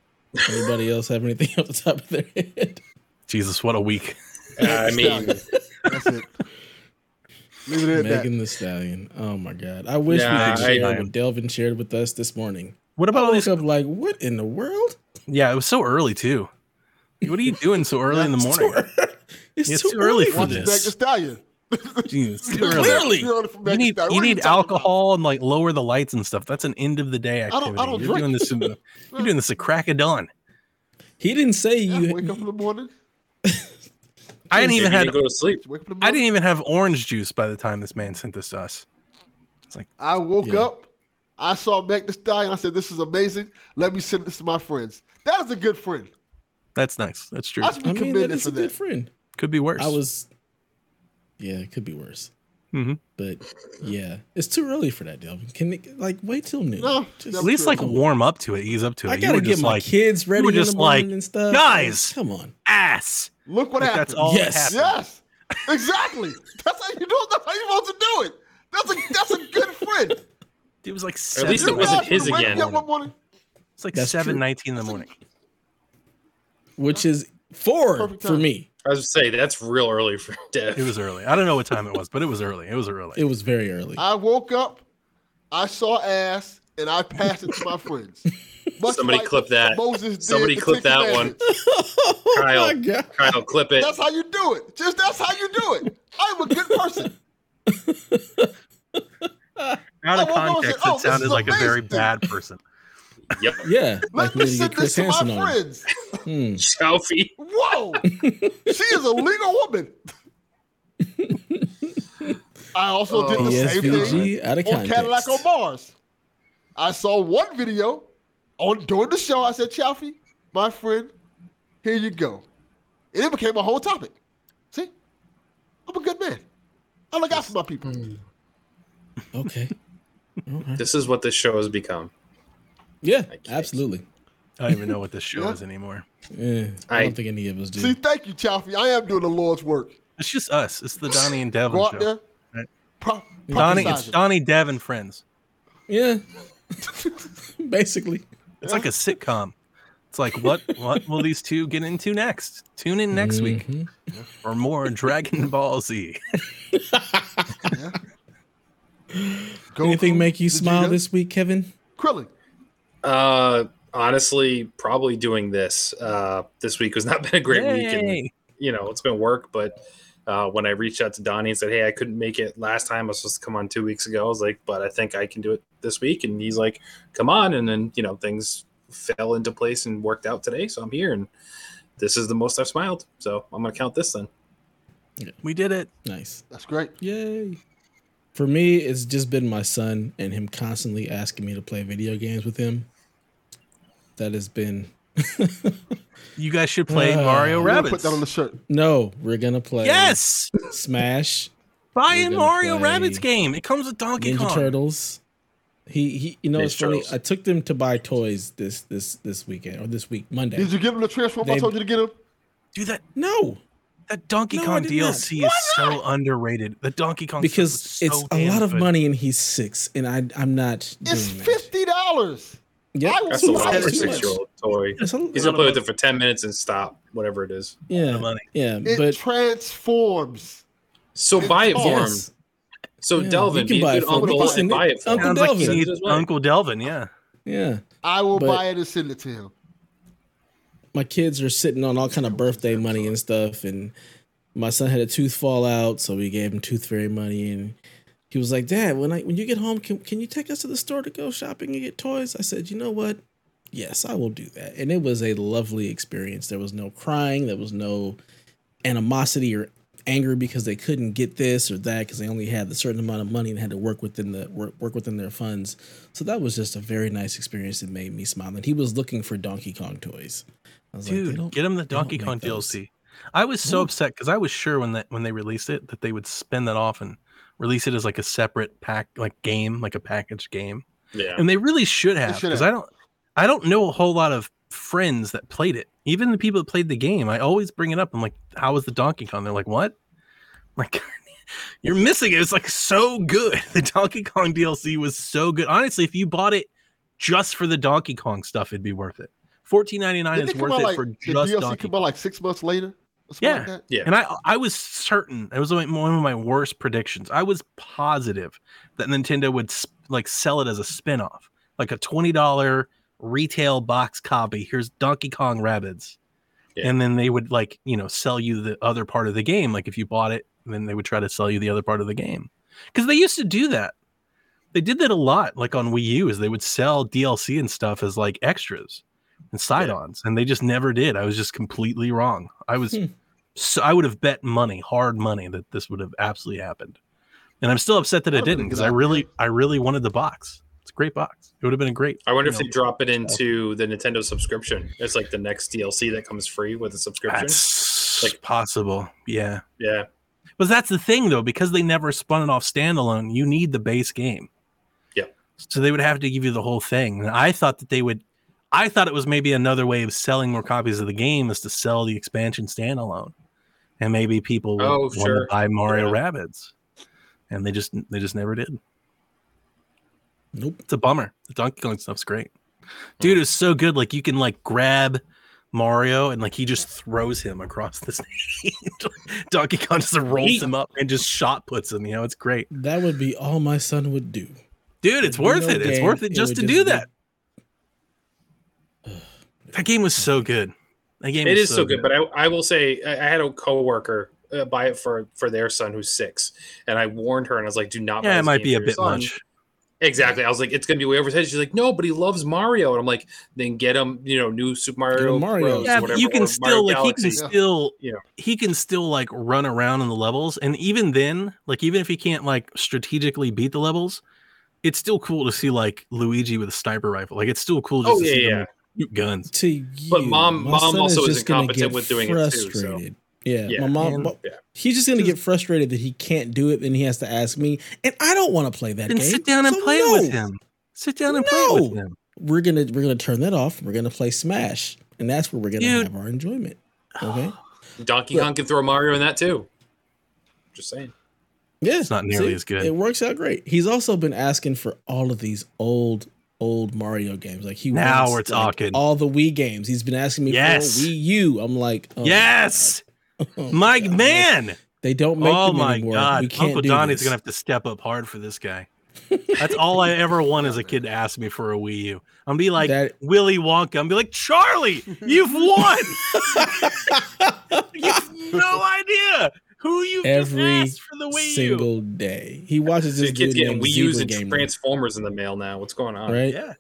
Anybody else have anything (laughs) off the top of their head? Jesus, what a week. Uh, I mean, (laughs) That's it. Leave it at that. The Stallion. Oh my god! I wish Yeah, we could I- share what Delvin shared with us this morning. What I about all woke these? up like, what in the world? Yeah, it was so early too. What are you doing so early (laughs) in the morning? It's, It's too, too early early for Watch this. Meg Thee Stallion. Jeez, it's. Clearly. You're on it for You Meg Thee need you need talking about? alcohol and like lower the lights and stuff. That's an end of the day don't- I activity. don't you're drink. doing this. In the, (laughs) you're doing this at crack of dawn. He didn't say Yeah, you. wake up in the morning. (laughs) I didn't even have had didn't go to sleep. Wake up in the I didn't even have orange juice by the time this man sent this to us. It's like I woke Yeah. up. I saw Meg Thee and I said, "This is amazing. Let me send this to my friends." That is a good friend. That's nice. That's true. I should be I mean, that commended is for a good that. friend. Could be worse. I was. Yeah, it could be worse. Mhm. But yeah, it's too early for that, Delvin. Can it, like wait till noon? No, Just- at least like Come warm up to it, ease up to it. I You gotta were get just my like kids ready were in just the morning like, and stuff. "Guys." come on. ass. Look what Like, happened. that's all Yes. that happened. Yes. Exactly. That's how you do. That's how you supposed to do it. That's a that's a good friend. It was like At seven. least it wasn't his would wake me again. up one morning. It's like That's seven true. nineteen in the morning. which is four for me. I was gonna say that's real early for (laughs) death. It was early. I don't know what time it was, but it was early. It was early. It was very early. I woke up, I saw ass, and I passed it to my friends. (laughs) Much Somebody like clip that. Moses did Somebody the clip Ten that one. Commandments. (laughs) oh Kyle. my god! Kyle, clip it. That's how you do it. Just that's how you do it. I'm a good person. Out of Oh, well, context, oh, it sounded is like a very bad person. Yep. (laughs) Yeah, like Let me we need to send Chris this to my Hansen on. friends. Hmm. (laughs) Chalfie. Whoa, (laughs) she is a legal woman. I also did the same thing ESVG out of on Cadillac on Mars. I saw one video on during the show. I said, Chalfie, my friend, here you go. And it became a whole topic. See, I'm a good man. I look out for my people. Okay. Okay. This is what this show has become. Yeah, absolutely. I don't even know what this show Yeah. is anymore. Yeah, I, I- don't think any of us do. See, thank you, Chalfie. I am doing the Lord's work. It's just us. It's the Donnie and Devin Go out show. there. Right. Pro- Donnie, it's. Donnie, Dev, and friends. yeah, (laughs) basically. It's like a sitcom. It's like what what will these two get into next? Tune in next week Mhm. for more Dragon Ball Z. (laughs) Goku, Anything make you Vegeta, smile this week, Kevin? Krillin. Uh, honestly, probably doing this. Uh, this week has not (laughs) been a great week, and you know it's been work. But uh, when I reached out to Donnie and said, "Hey, I couldn't make it last time. I was supposed to come on two weeks ago," I was like, "But I think I can do it this week." And he's like, "Come on!" And then you know things fell into place and worked out today, so I'm here, and this is the most I've smiled. So I'm gonna count this then. We did it. Nice. That's great. Yay. For me, it's just been my son and him constantly asking me to play video games with him. That has been You guys should (laughs) play Uh, Mario We're Rabbids. put that on the shirt. no. We're gonna play yes, Smash, buy a Mario Rabbids game. It comes with Donkey Kong. Ninja Kong. Turtles. He he. You know, Ninja it's funny. I took them to buy toys this this this weekend or this week Monday. Did you give him the transform I told you to get him? Do that no, that Donkey No, Kong DLC not. is so underrated. The Donkey Kong because so it's a lot of good. money and he's six, and I I'm not It's that. fifty dollars. Yeah, I That's a lot for a six year old toy. He's gonna play with it for ten minutes and stop, whatever it is. Yeah, money. yeah, It but transforms. So buy it for him. yes, So Yeah, Delvin, you can be buy a it good for uncle Listen, and buy it for Uncle him. Sounds like you Delvin. need Send it his. Uncle Delvin. Yeah. yeah. I will But- buy it and send it to him. my kids are sitting on all kind of birthday money and stuff and my son had a tooth fall out so we gave him tooth fairy money and he was like dad when i when you get home can, can you take us to the store to go shopping and get toys? I said you know what? Yes i will do that. And it was a lovely experience. There was no crying. There was no animosity or anger because they couldn't get this or that because they only had a certain amount of money and had to work within the work, work within their funds. So that was just a very nice experience that made me smile. And he was looking for donkey kong toys. I was like, Dude, don't- get him the Donkey Kong those. DLC. I was so Yeah. upset because I was sure when that when they released it that they would spin that off and release it as like a separate pack, like game, like a packaged game. Yeah. And they really should have because. I don't, I don't know a whole lot of friends that played it. Even the people that played the game, I always bring it up. I'm like, "How was the Donkey Kong?" They're like, "What?" I'm like, (laughs) you're missing it. It's like so good. (laughs) The Donkey Kong DLC was so good. Honestly, if you bought it just for the Donkey Kong stuff, it'd be worth it. Fourteen ninety nine is worth it like for the just DLC Donkey come out like six months later? Or something Yeah. like that? Yeah. and I I was certain it was one of my worst predictions. I was positive that Nintendo would s- like sell it as a spin-off, like a $20 retail box copy. Here's Donkey Kong Rabbids. Yeah. And then they would like, you know, sell you the other part of the game. Like if you bought it, then they would try to sell you the other part of the game. Because they used to do that. They did that a lot, like on Wii U, is they would sell DLC and stuff as like extras and side-ons, and they just never did. I was just completely wrong. I was Hmm. so I would have bet money, hard money, that this would have absolutely happened. And I'm still upset that it That would've been didn't because I really, I really wanted the box. It's a great box. It would have been a great. I wonder if know, they drop it into the Nintendo subscription. It's like the next DLC that comes free with a subscription. That's Like- possible. Yeah. yeah. But that's the thing though, because they never spun it off standalone, you need the base game. Yep. So they would have to give you the whole thing. And I thought that they would I thought it was maybe another way of selling more copies of the game is to sell the expansion standalone. and maybe people would Oh, want to buy Mario Yeah. Rabbids, and they just they just never did. Nope. It's a bummer. The Donkey Kong stuff's great, hmm. dude. It's so good. Like you can like grab Mario and like he just throws him across the (laughs) stage. (laughs) Donkey Kong just rolls Neat. him up and just shot puts him. You know, it's great, That would be all my son would do. dude. It's worth no it. It's worth it It just would to just do be- that. That game was so good. That game It was is so good, but I, I will say I, I had a coworker uh, buy it for for their son who's six, and I warned her and I was like, "Do not." buy yeah, it might game be a bit son." much. Exactly. I was like, "It's gonna be way over his head." She's like, "No, but he loves Mario," and I'm like, "Then get him, you know, new Super Mario." Mario. Bros. Yeah, or whatever, you can or still Mario like he can Yeah. still Yeah. he can still like run around in the levels, and even then, like even if he can't like strategically beat the levels, it's still cool to see like Luigi with a sniper rifle. Like it's still cool just Oh, to yeah, see yeah. Them shoot guns. To you, But mom- my mom also is just gonna incompetent get with doing it too, so- frustrated. Yeah, Yeah. my mom. And- but yeah. He's just gonna get frustrated that he can't do it, and he has to ask me, and I don't want to play that Then game. sit down and So play no. with him. Sit down and play with him. We're gonna we're gonna turn that off. We're gonna play Smash, and that's where we're gonna Dude. have our enjoyment. Okay. (sighs) Donkey But- Kong can throw Mario in that too. Just saying. Yeah, It's not nearly as good. It works out great. He's also been asking for all of these old, old Mario games. Like he Now wants, we're like, talking. all the Wii games. He's been asking me Yes. for Wii U. I'm like, oh, yes, (laughs) oh my man. They don't make Oh them my anymore. god, We can't Uncle do Donnie's gonna have to step up hard for this guy. (laughs) That's all I ever want as a kid to ask me for a Wii U. I'm gonna be like That- Willy Wonka. I'm gonna be like Charlie, you've (laughs) won. you've no idea who you Every asked for the Wii U. single day. He watches this the kids dude getting Wii U's and Gamer, Transformers in the mail now. What's going on? right? Yeah,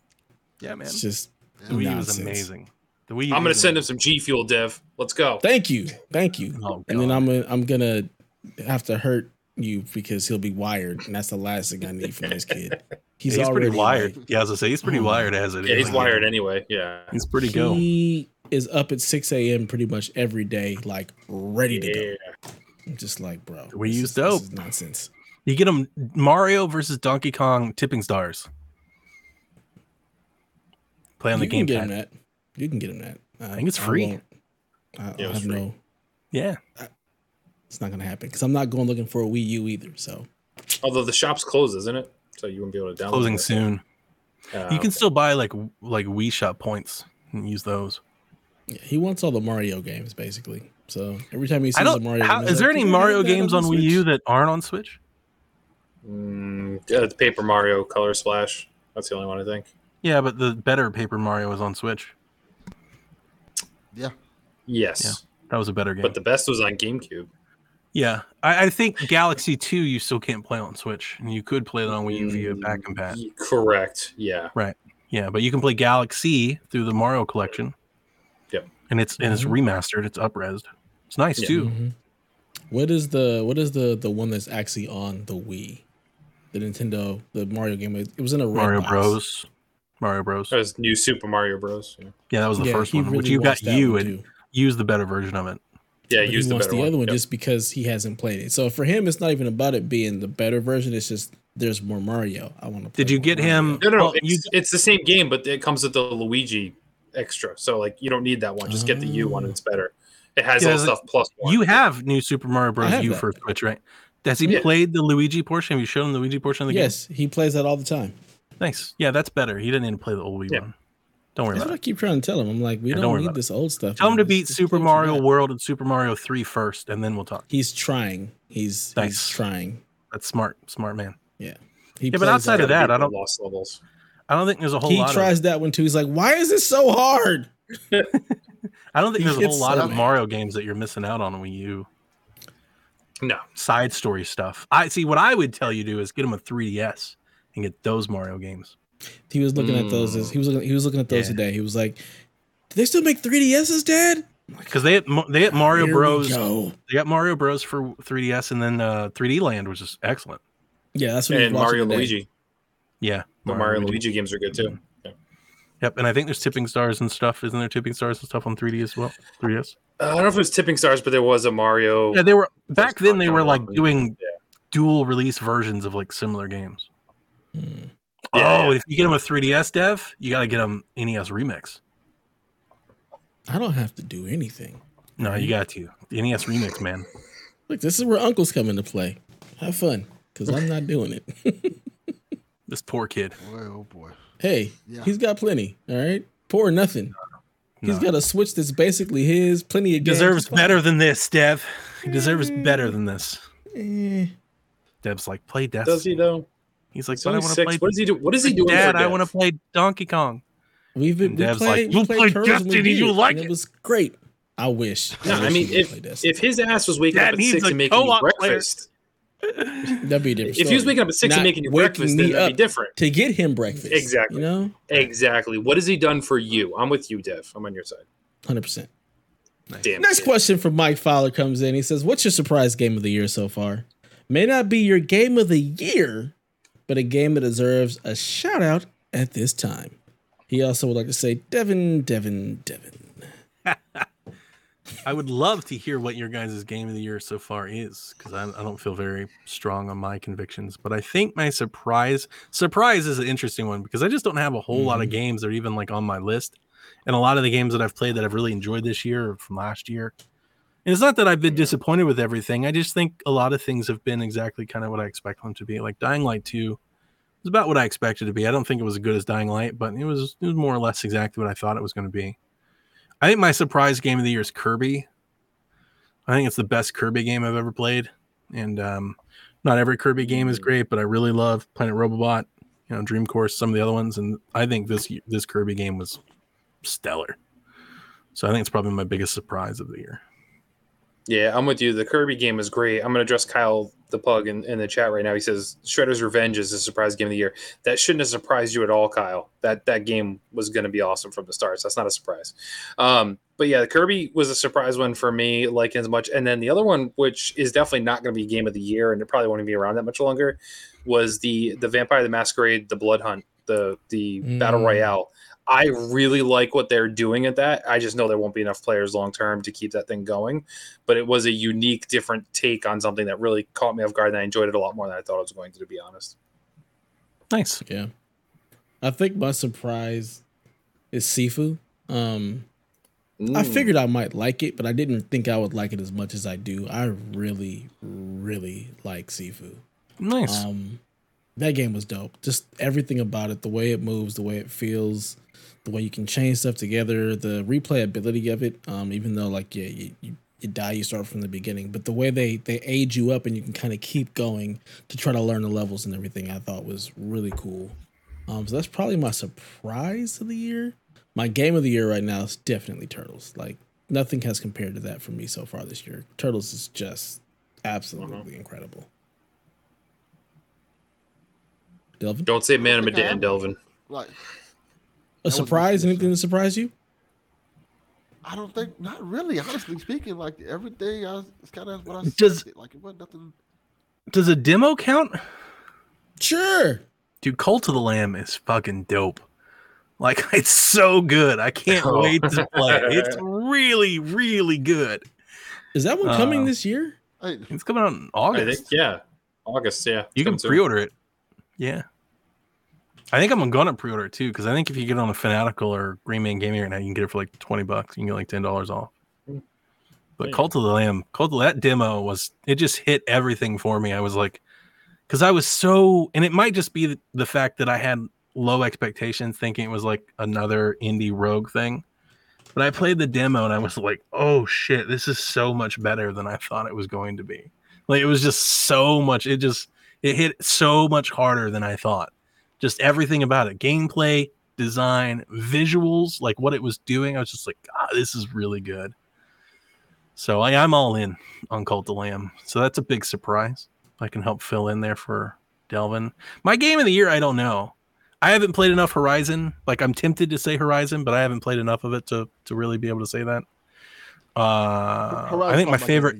yeah, man. It's just The Wii U is amazing. The Wii U I'm gonna is send him some G Fuel, Dev. Let's go. Thank you, thank you. Oh, and then I'm gonna, I'm gonna have to hurt you because he'll be wired, and that's the last thing I need from this kid. (laughs) He's, He's, pretty already wired. like- yeah, as I say, he's pretty Oh wired as it is. Yeah, he's wired anyway. Yeah. He's pretty go. He is up at 6 a.m. pretty much every day, like ready to go. Yeah. I'm just like, bro. We use is- this dope. is nonsense. You get them Mario versus Donkey Kong tipping stars. Play on the you can get him that. You can get him that. I think it's free. won't- I, I Yeah, it have free. no. Yeah. It's not gonna happen because I'm not going looking for a Wii U either. So Although the shop's closed, isn't it? So you won't be able to download Closing it. soon. Uh, You can still buy like like Wii Shop points and use those. yeah, he wants all the Mario games basically. So every time he sees I a don't. Mario, How, game, he's is there like, any Mario games on the Wii U that aren't on Switch? Mm, yeah, the Paper Mario Color Splash. That's the only one I think. Yeah, but the better Paper Mario is on Switch. Yeah. Yes, That was a better game. but the best was on GameCube. yeah, I, I think Galaxy Two you still can't play on Switch, and you could play it on Wii U via back and pat. Correct. Yeah. Right. Yeah, but you can play Galaxy through the Mario collection. Yep. And it's and it's Mhm. remastered. It's upresed. It's nice Yeah. too. Mhm. What is the what is the the one that's actually on the Wii? The Nintendo, the Mario game. It was in a Mario box. Bros. Mario Bros. That was New Super Mario Bros. Yeah, Yeah, that was the Yeah, first he one, which you got you and too. use the better version of it. yeah. But Use he the wants better the one. other one Yep. just because he hasn't played it. So for him, it's not even about it being the better version. It's just there's more Mario. I want to. Did you get him- No, no, no. Well, it's, you- it's the same game, but it comes with the Luigi extra. So like, you don't need that one. Just get the U one. Oh. It's better. It has Yeah, all stuff plus one. You have new Super Mario Bros. have U that. for Switch, right? Has he Yeah. played the Luigi portion? Have you shown him the Luigi portion of the game? Yes, he plays that all the time. game? Nice. Yeah, that's better. He didn't need to play the old Wii Yeah. one. Don't worry That's about what I it. keep trying to tell him. I'm like, we Yeah, don't don't, need about it. this old stuff. Tell him to beat Just- just Super play what you Mario. World and Super Mario 3 first, and then we'll talk. He's trying. He's he's trying. That's smart. Smart man. He Yeah, but outside of that, I don't- lost levels. I don't think there's a whole he lot tries that one too. He's like, why is this so hard? (laughs) of I don't think there's a whole lot of Mario games that you're missing out on on Wii U. No, Side story stuff. I see what I would tell you to do is get him a 3DS and get those Mario games. He was looking at those. As, he was looking. He was looking at those. Yeah. today. He was like, "Do they still make 3DSs, Dad?" Because they had, they had Mario Here Bros. go. They got Mario Bros for 3DS, and then uh, 3D Land, which is excellent. Yeah, that's what he was and Mario today. Luigi. Yeah, The Mario Luigi games are good too. Yeah. Yep, and I think there's tipping stars and stuff. Isn't there tipping stars and stuff on 3D as well? 3DS. Uh, I don't know if it was Tipping Stars, but there was a Mario. Yeah, they were back then. They were like doing Yeah. dual release versions of like similar games. Hmm. Yeah, oh, yeah. if you get them a 3DS dev, you got to get them NES remix. I don't have to do anything. No, you got to. The NES remix, man. Look, this is where uncles come into play. Have fun, because I'm not doing it. (laughs) This poor kid. Boy, oh boy. Hey, Yeah. he's got plenty. All right, poor or nothing. He's No. got a switch that's basically his. Plenty of He games. deserves better than this, Dev. He deserves better than this. Eh. Dev's like, play Death. Does he though? He's like, but I want to play. What does he do? What is he doing? Dad, I want to play Donkey Kong. We've been And we Dev's played, like, we "You played played Turtles Destiny, you like it?" It was great. I wish. No, wish I mean, if if his ass was waking Dad up at needs six a and making you co-op player. breakfast, that'd be a different. if he was story. waking up at six Not and making you waking breakfast, then that'd be different. to get him breakfast. Exactly. You know, Exactly. What has he done for you? I'm with you, Dev. I'm on your side. hundred percent. Damn. Next kid. question from Mike Fowler comes in. He says, "What's your surprise game of the year so far? May not be your game of the year, but a game that deserves a shout out at this time." He also would like to say, "Devin, Devin, Devin." (laughs) I would love to hear what your guys' game of the year so far is because I, I don't feel very strong on my convictions. But I think my surprise surprise is an interesting one because I just don't have a whole lot of mm-hmm. games that are even like on my list. And a lot of the games that I've played that I've really enjoyed this year or from last year. And it's not that I've been disappointed with everything. I just think a lot of things have been exactly kind of what I expect them to be. Like Dying Light 2 was about what I expected to be. I don't think it was as good as Dying Light, but it was it was more or less exactly what I thought it was going to be. I think my surprise game of the year is Kirby. I think it's the best Kirby game I've ever played. And um, not every Kirby game is great, but I really love Planet Robobot, you know, Dream Course, some of the other ones, and I think this this Kirby game was stellar. So I think it's probably my biggest surprise of the year. Yeah, I'm with you. The Kirby game is great. I'm going to address Kyle the Pug in, in the chat right now. He says Shredder's Revenge is a surprise game of the year. That shouldn't have surprised you at all, Kyle. That that game was going to be awesome from the start. So that's not a surprise. Um, but yeah, the Kirby was a surprise one for me, like as much. And then the other one, which is definitely not going to be game of the year, and it probably won't even be around that much longer, was the the Vampire the Masquerade, the Blood Hunt, the the Battle Mm. Royale. I really like what they're doing at that. I just know there won't be enough players long term to keep that thing going. But it was a unique, different take on something that really caught me off guard, and I enjoyed it a lot more than I thought it was going to. To be honest, Nice. Yeah. I think my surprise is Sifu. Um, I Mm. figured I might like it, but I didn't think I would like it as much as I do. I really, really like Sifu. Nice. Um, that game was dope. Just everything about it, the way it moves, the way it feels, the way you can chain stuff together, the replayability of it. Um, even though like yeah, you, you, you die, you start from the beginning, but the way they they age you up and you can kind of keep going to try to learn the levels and everything, I thought was really cool. Um, so that's probably my surprise of the year. My game of the year right now is definitely Turtles. Like nothing has compared to that for me so far this year. Turtles is just absolutely incredible. Delvin, don't say man of Okay. Medan, Delvin. Like, a surprise? Anything to surprise you? I don't think, not really, honestly speaking. Like, everything, I, it's kind of what I Does- said. Like, it wasn't nothing. Does a demo count? Sure. Dude, Cult of the Lamb is fucking dope. Like (laughs) it's so good. I can't Oh. wait to play it. It's (laughs) really, really good. Is that one coming Uh, this year? It's coming out in I August. think yeah, August. Yeah, You can pre-order it. Yeah. I think I'm gonna pre-order it too because I think if you get on a Fanatical or Green Man Gaming right now, you can get it for like twenty bucks. You can get like ten dollars off. Hmm. But Yeah. Cult of the Lamb, Cult of that demo was it just hit everything for me. I was like, because I was so, and it might just be the, the fact that I had low expectations, thinking it was like another indie rogue thing. But I played the demo and I was like, oh shit, this is so much better than I thought it was going to be. Like it was just so much. It just it hit so much harder than I thought. Just everything about it, gameplay, design, visuals, like what it was doing. I was just like, God, this is really good. So I, I'm all in on Cult of Lamb. So that's a big surprise. I can help fill in there for Delvin. My game of the year, I don't know. I haven't played enough Horizon. Like I'm tempted to say Horizon, but I haven't played enough of it to to really be able to say that. Uh, I think my favorite.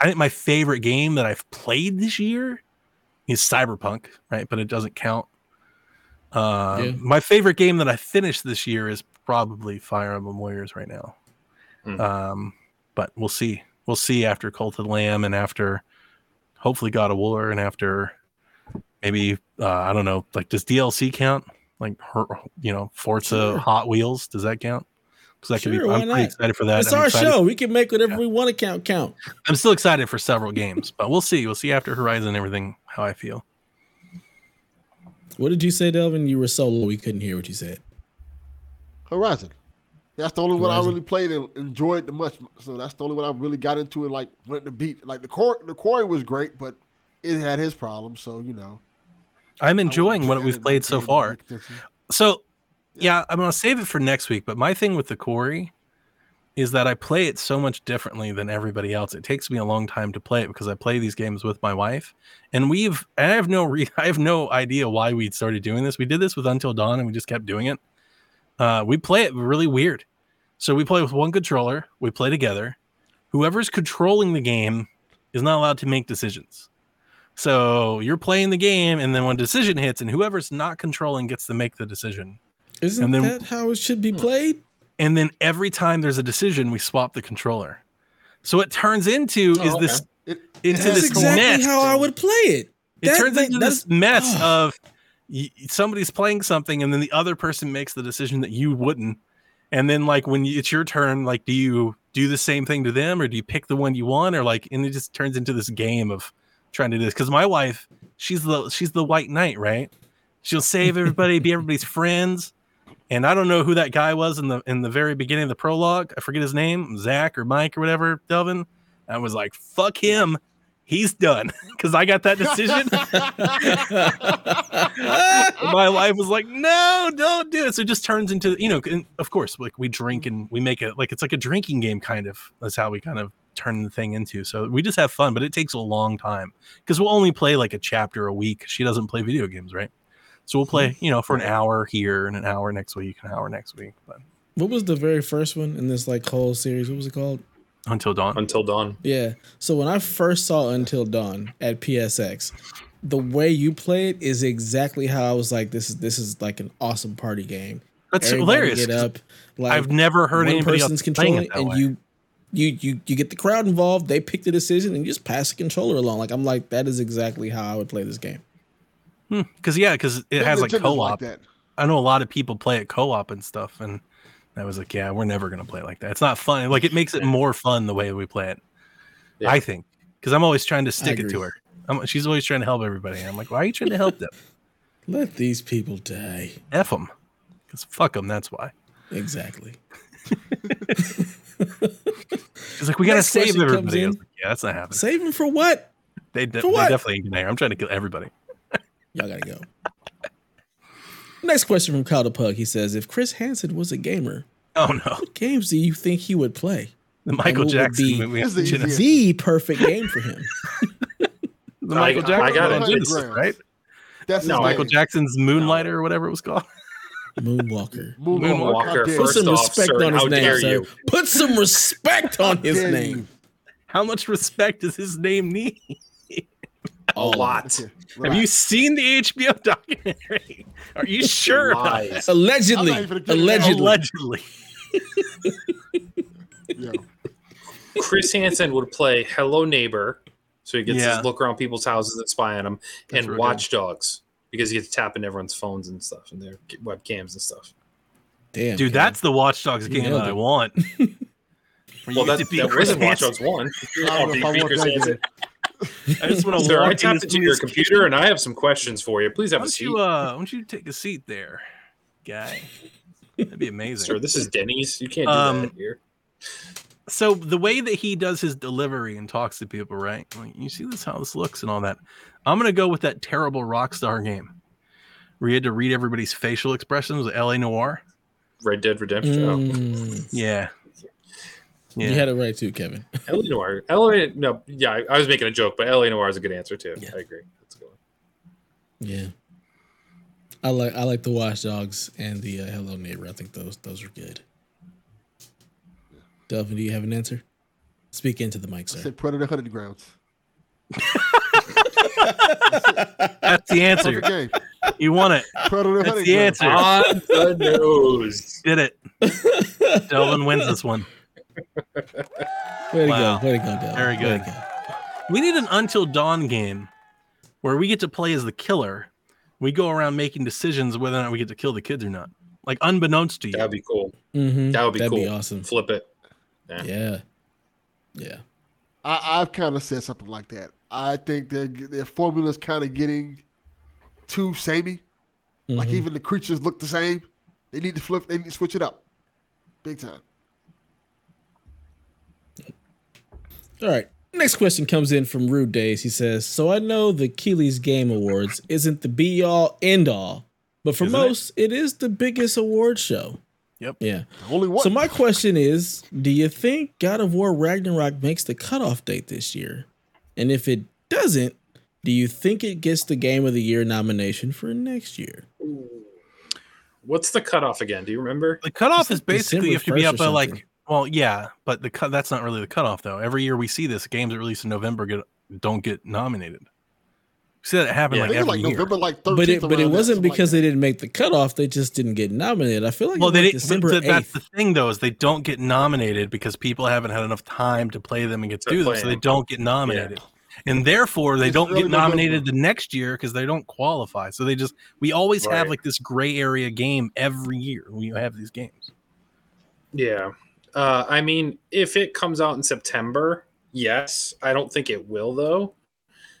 I think my favorite game that I've played this year is Cyberpunk, right? But it doesn't count. Uh, Yeah. My favorite game that I finished this year is probably Fire Emblem Warriors right now. Hmm. Um, but we'll see. We'll see after Cult of the Lamb and after hopefully God of War and after maybe uh, I don't know. Like does DLC count? Like her, you know, Forza Sure. Hot Wheels does that count? because that could Sure, be. why I'm pretty excited for that. It's I'm our excited- show. We can make whatever Yeah. we want to count count. I'm still excited for several games, but we'll see. We'll see after Horizon and everything how I feel. What did you say, Delvin? You were so low we couldn't hear what you said. Horizon. That's the only one I really played and enjoyed the much. So that's the only one I really got into and like went to beat. Like the core, the quarry was great, but it had his problems. So you know, I'm enjoying what we've played so far. So, yeah, I'm gonna save it for next week. But my thing with the Quarry is that I play it so much differently than everybody else. It takes me a long time to play it because I play these games with my wife, and we've. And I have no re- (laughs) I have no idea why we started doing this. We did this with Until Dawn, and we just kept doing it. Uh, we play it really weird. So we play with one controller. We play together. Whoever's controlling the game is not allowed to make decisions. So you're playing the game, and then when decision hits, and whoever's not controlling gets to make the decision. Isn't And then- that how it should be played? And then every time there's a decision, we swap the controller. So it turns into Oh, is okay. this It, into That's this exactly mess. how I would play it. it That- turns that- into this mess oh. of somebody's playing something, and then the other person makes the decision that you wouldn't. And then like when you, it's your turn, like do you do the same thing to them, or do you pick the one you want, or like and it just turns into this game of trying to do this. Because my wife, she's the she's the white knight, right? She'll save everybody, be everybody's friends. And I don't know who that guy was in the in the very beginning of the prologue. I forget his name, Zach or Mike or whatever. Delvin. I was like, "Fuck him, he's done," (laughs) because I got that decision. (laughs) my wife was like, "No, don't do it." So it just turns into you know, of course, like we drink and we make it like it's like a drinking game, kind of. That's how we kind of turn the thing into. So we just have fun, but it takes a long time because we'll only play like a chapter a week. She doesn't play video games, right? So we'll play, mm-hmm. you know, for an hour here and an hour next week, an hour next week, but What was the very first one in this like whole series? What was it called? until dawn. Until dawn. Yeah. So when I first saw Until Dawn at PSX, the way you play it is exactly how I was like, this is this is like an awesome party game. That's Everybody hilarious. Get 'cause up. Like I've never heard one anybody person's else playing controlling it that and way. you you you you get the crowd involved, they pick the decision and you just pass the controller along. Like I'm like, that is exactly how I would play this game. Hmm, because yeah, because it has like co-op. that. I know a lot of people play it co-op and stuff, and I was like, yeah, we're never gonna play like that. It's not fun. Like it makes it more fun the way we play it. Yeah. I think because I'm always trying to stick it to her. I'm, she's always trying to help everybody. I'm like, why are you trying to help them? Let these people die. F them. Because fuck them. That's why. Exactly. (laughs) She's like, we gotta Next save question everybody. I in. was like, yeah, that's not happening. Save them for what? They, de- for they definitely ain't gonna. I'm trying to kill everybody. Y'all gotta go. Next question from Kyle the Pug. He says, if Chris Hansen was a gamer, Oh no, what games do you think he would play? the Michael what would Jackson be- movie. This is the The perfect game for him. (laughs) The Michael I- Jackson I got it. Genesis, right? That's No, Michael name. Jackson's Moonlighter or whatever it was called. (laughs) Moonwalker. Moonwalker. Moonwalker, Put first some off, respect sir, on his name, sir. Put some respect on his name. you? How much respect does his name need? (laughs) A lot. Oh, okay, Have you seen the HBO documentary? (laughs) Are you sure about it? Lies. Allegedly. I'm not even gonna Allegedly. Allegedly. (laughs) Yeah. Chris Hansen would play Hello Neighbor, so he gets Yeah. to look around people's houses and spy on them, That's and real Watch Dogs because he gets to tap into everyone's phones and stuff and their webcams and stuff. Damn. Dude, Kevin. that's the Watch Dogs You game nailed that I want. Well, you get that, to be that Chris wasn't Watch Dogs one. I don't know if I want that game. I just want to (laughs) Sir, I walk tapped into into your somebody's computer and I have some questions for you. Please Why have a seat. you, uh, why don't you take a seat there, guy? That'd be amazing. Sir, this is Denny's. You can't do Um, that here. so the way that he does his delivery and talks to people, right? Like, you see this how this looks and all that. I'm gonna go with that terrible Rockstar game where you had to read everybody's facial expressions with LA Noire. Red Dead Redemption. Oh. Mm, Yeah. Yeah. You had it right too, Kevin. (laughs) LA Noire. LA, no, yeah, I, I was making a joke, but LA Noire is a good answer too. Yeah. I agree. That's a good one. Yeah. I like I like the Watch Dogs and the uh, Hello Neighbor. I think those those are good. Delvin, do you have an answer? Speak into the mic, I sir. said Predator Hunting Grounds. (laughs) That's the answer. Perfect. You won it. Predator That's Hunting the Grounds. answer. On the nose. Did it. (laughs) Delvin wins this one. Way to Wow. go. Way to go, Delvin. Very good. go. We need an Until Dawn game where we get to play as the killer. We go around making decisions whether or not we get to kill the kids or not. like unbeknownst to you. That'd be cool. Mm-hmm. That would be cool. That'd cool. be awesome. Flip it. Yeah. Yeah. I, I've kind of said something like that. I think their their formula's kind of getting too samey. Like Mhm. even the creatures look the same. They need to flip. They need to switch it up, big time. All right. Next question comes in from Rude Days. He says, So I know the Keighley's Game Awards isn't the be all end all, but for Isn't it? most, it is the biggest award show. Yep. Yeah. Only one. So my question is, do you think God of War Ragnarok makes the cutoff date this year? And if it doesn't, do you think it gets the Game of the Year nomination for next year? What's the cutoff again? Do you remember? The cutoff It's is basically you have to be up or by like something. Well, yeah, but the cut that's not really the cutoff though. Every year we see this games that release in November get don't get nominated. We see that happen Yeah, like every like year. November, like 13th. But it but it wasn't something because like they didn't make the cutoff; they just didn't get nominated. I feel like Well, they was didn't. December but that's the thing, though, is they don't get nominated because people haven't had enough time to play them and get To through them, so they don't get nominated. And therefore, they It's don't early get nominated the next year because they don't qualify. So they just we always have like this gray area game every year. when you have these games. Yeah. Uh, I mean, if it comes out in September, yes. I don't think it will, though.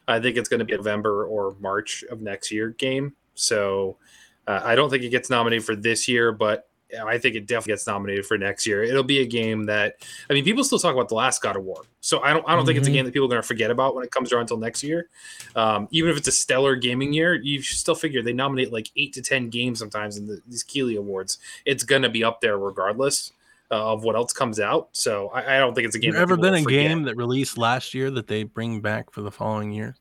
I think it's going to be a November or March of next year game. So uh, I don't think it gets nominated for this year, but I think it definitely gets nominated for next year. It'll be a game that I mean, people still talk about the last God of War, so I don't I don't think it's a Mhm. game that people are going to forget about when it comes around until next year. Um, even if it's a stellar gaming year, you still figure they nominate like eight to ten games sometimes in the, these Keighley Awards. It's going to be up there regardless uh, of what else comes out. So I, I don't think it's a game. There ever been a forget. game that released last year that they bring back for the following year?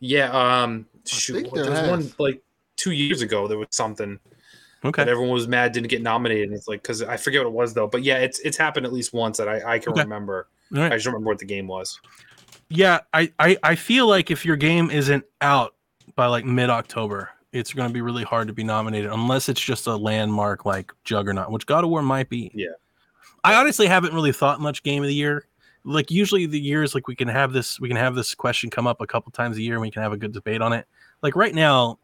Yeah. Um. Shoot, there there was one like two years ago. There was something. Okay. that everyone was mad didn't get nominated. And it's like because I forget what it was though, but yeah, it's it's happened at least once that I, I can Okay. remember. All right. I just don't remember what the game was. Yeah, I, I I feel like if your game isn't out by like mid October, it's going to be really hard to be nominated unless it's just a landmark like Juggernaut, which God of War might be. Yeah. I honestly haven't really thought much game of the year. Like usually the years like we can have this we can have this question come up a couple times a year and we can have a good debate on it. Like right now,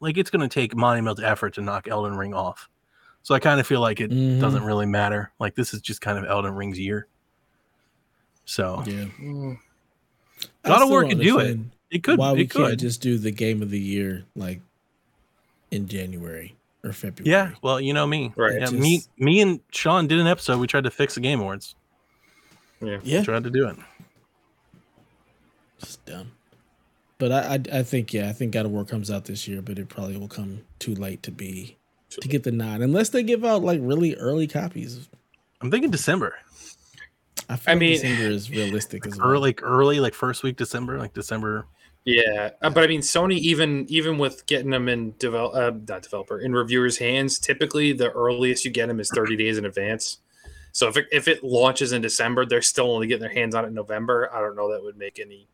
like it's going to take monumental effort to knock Elden Ring off. So I kind of feel like it Mhm. doesn't really matter. Like this is just kind of Elden Ring's year. So Yeah. I God of still War don't could do it. it could Why we it can't could. just do the Game of the Year like in January or February? Yeah, well, you know me. Right. Yeah, Just- me, me, and Sean did an episode. We tried to fix the Game Awards. Yeah. Yeah. Tried to do it. Just dumb. But I, I I think yeah, I think God of War comes out this year, but it probably will come too late to be to get the nod unless they give out like really early copies. I'm thinking December, I feel I like mean- December is realistic as well. early, like early, like first week December, like December. Yeah, uh, but I mean, Sony even even with getting them in develop uh, not developer in reviewers' hands, typically the earliest you get them is thirty days in advance. So if it, if it launches in December, they're still only getting their hands on it in November. I don't know that would make any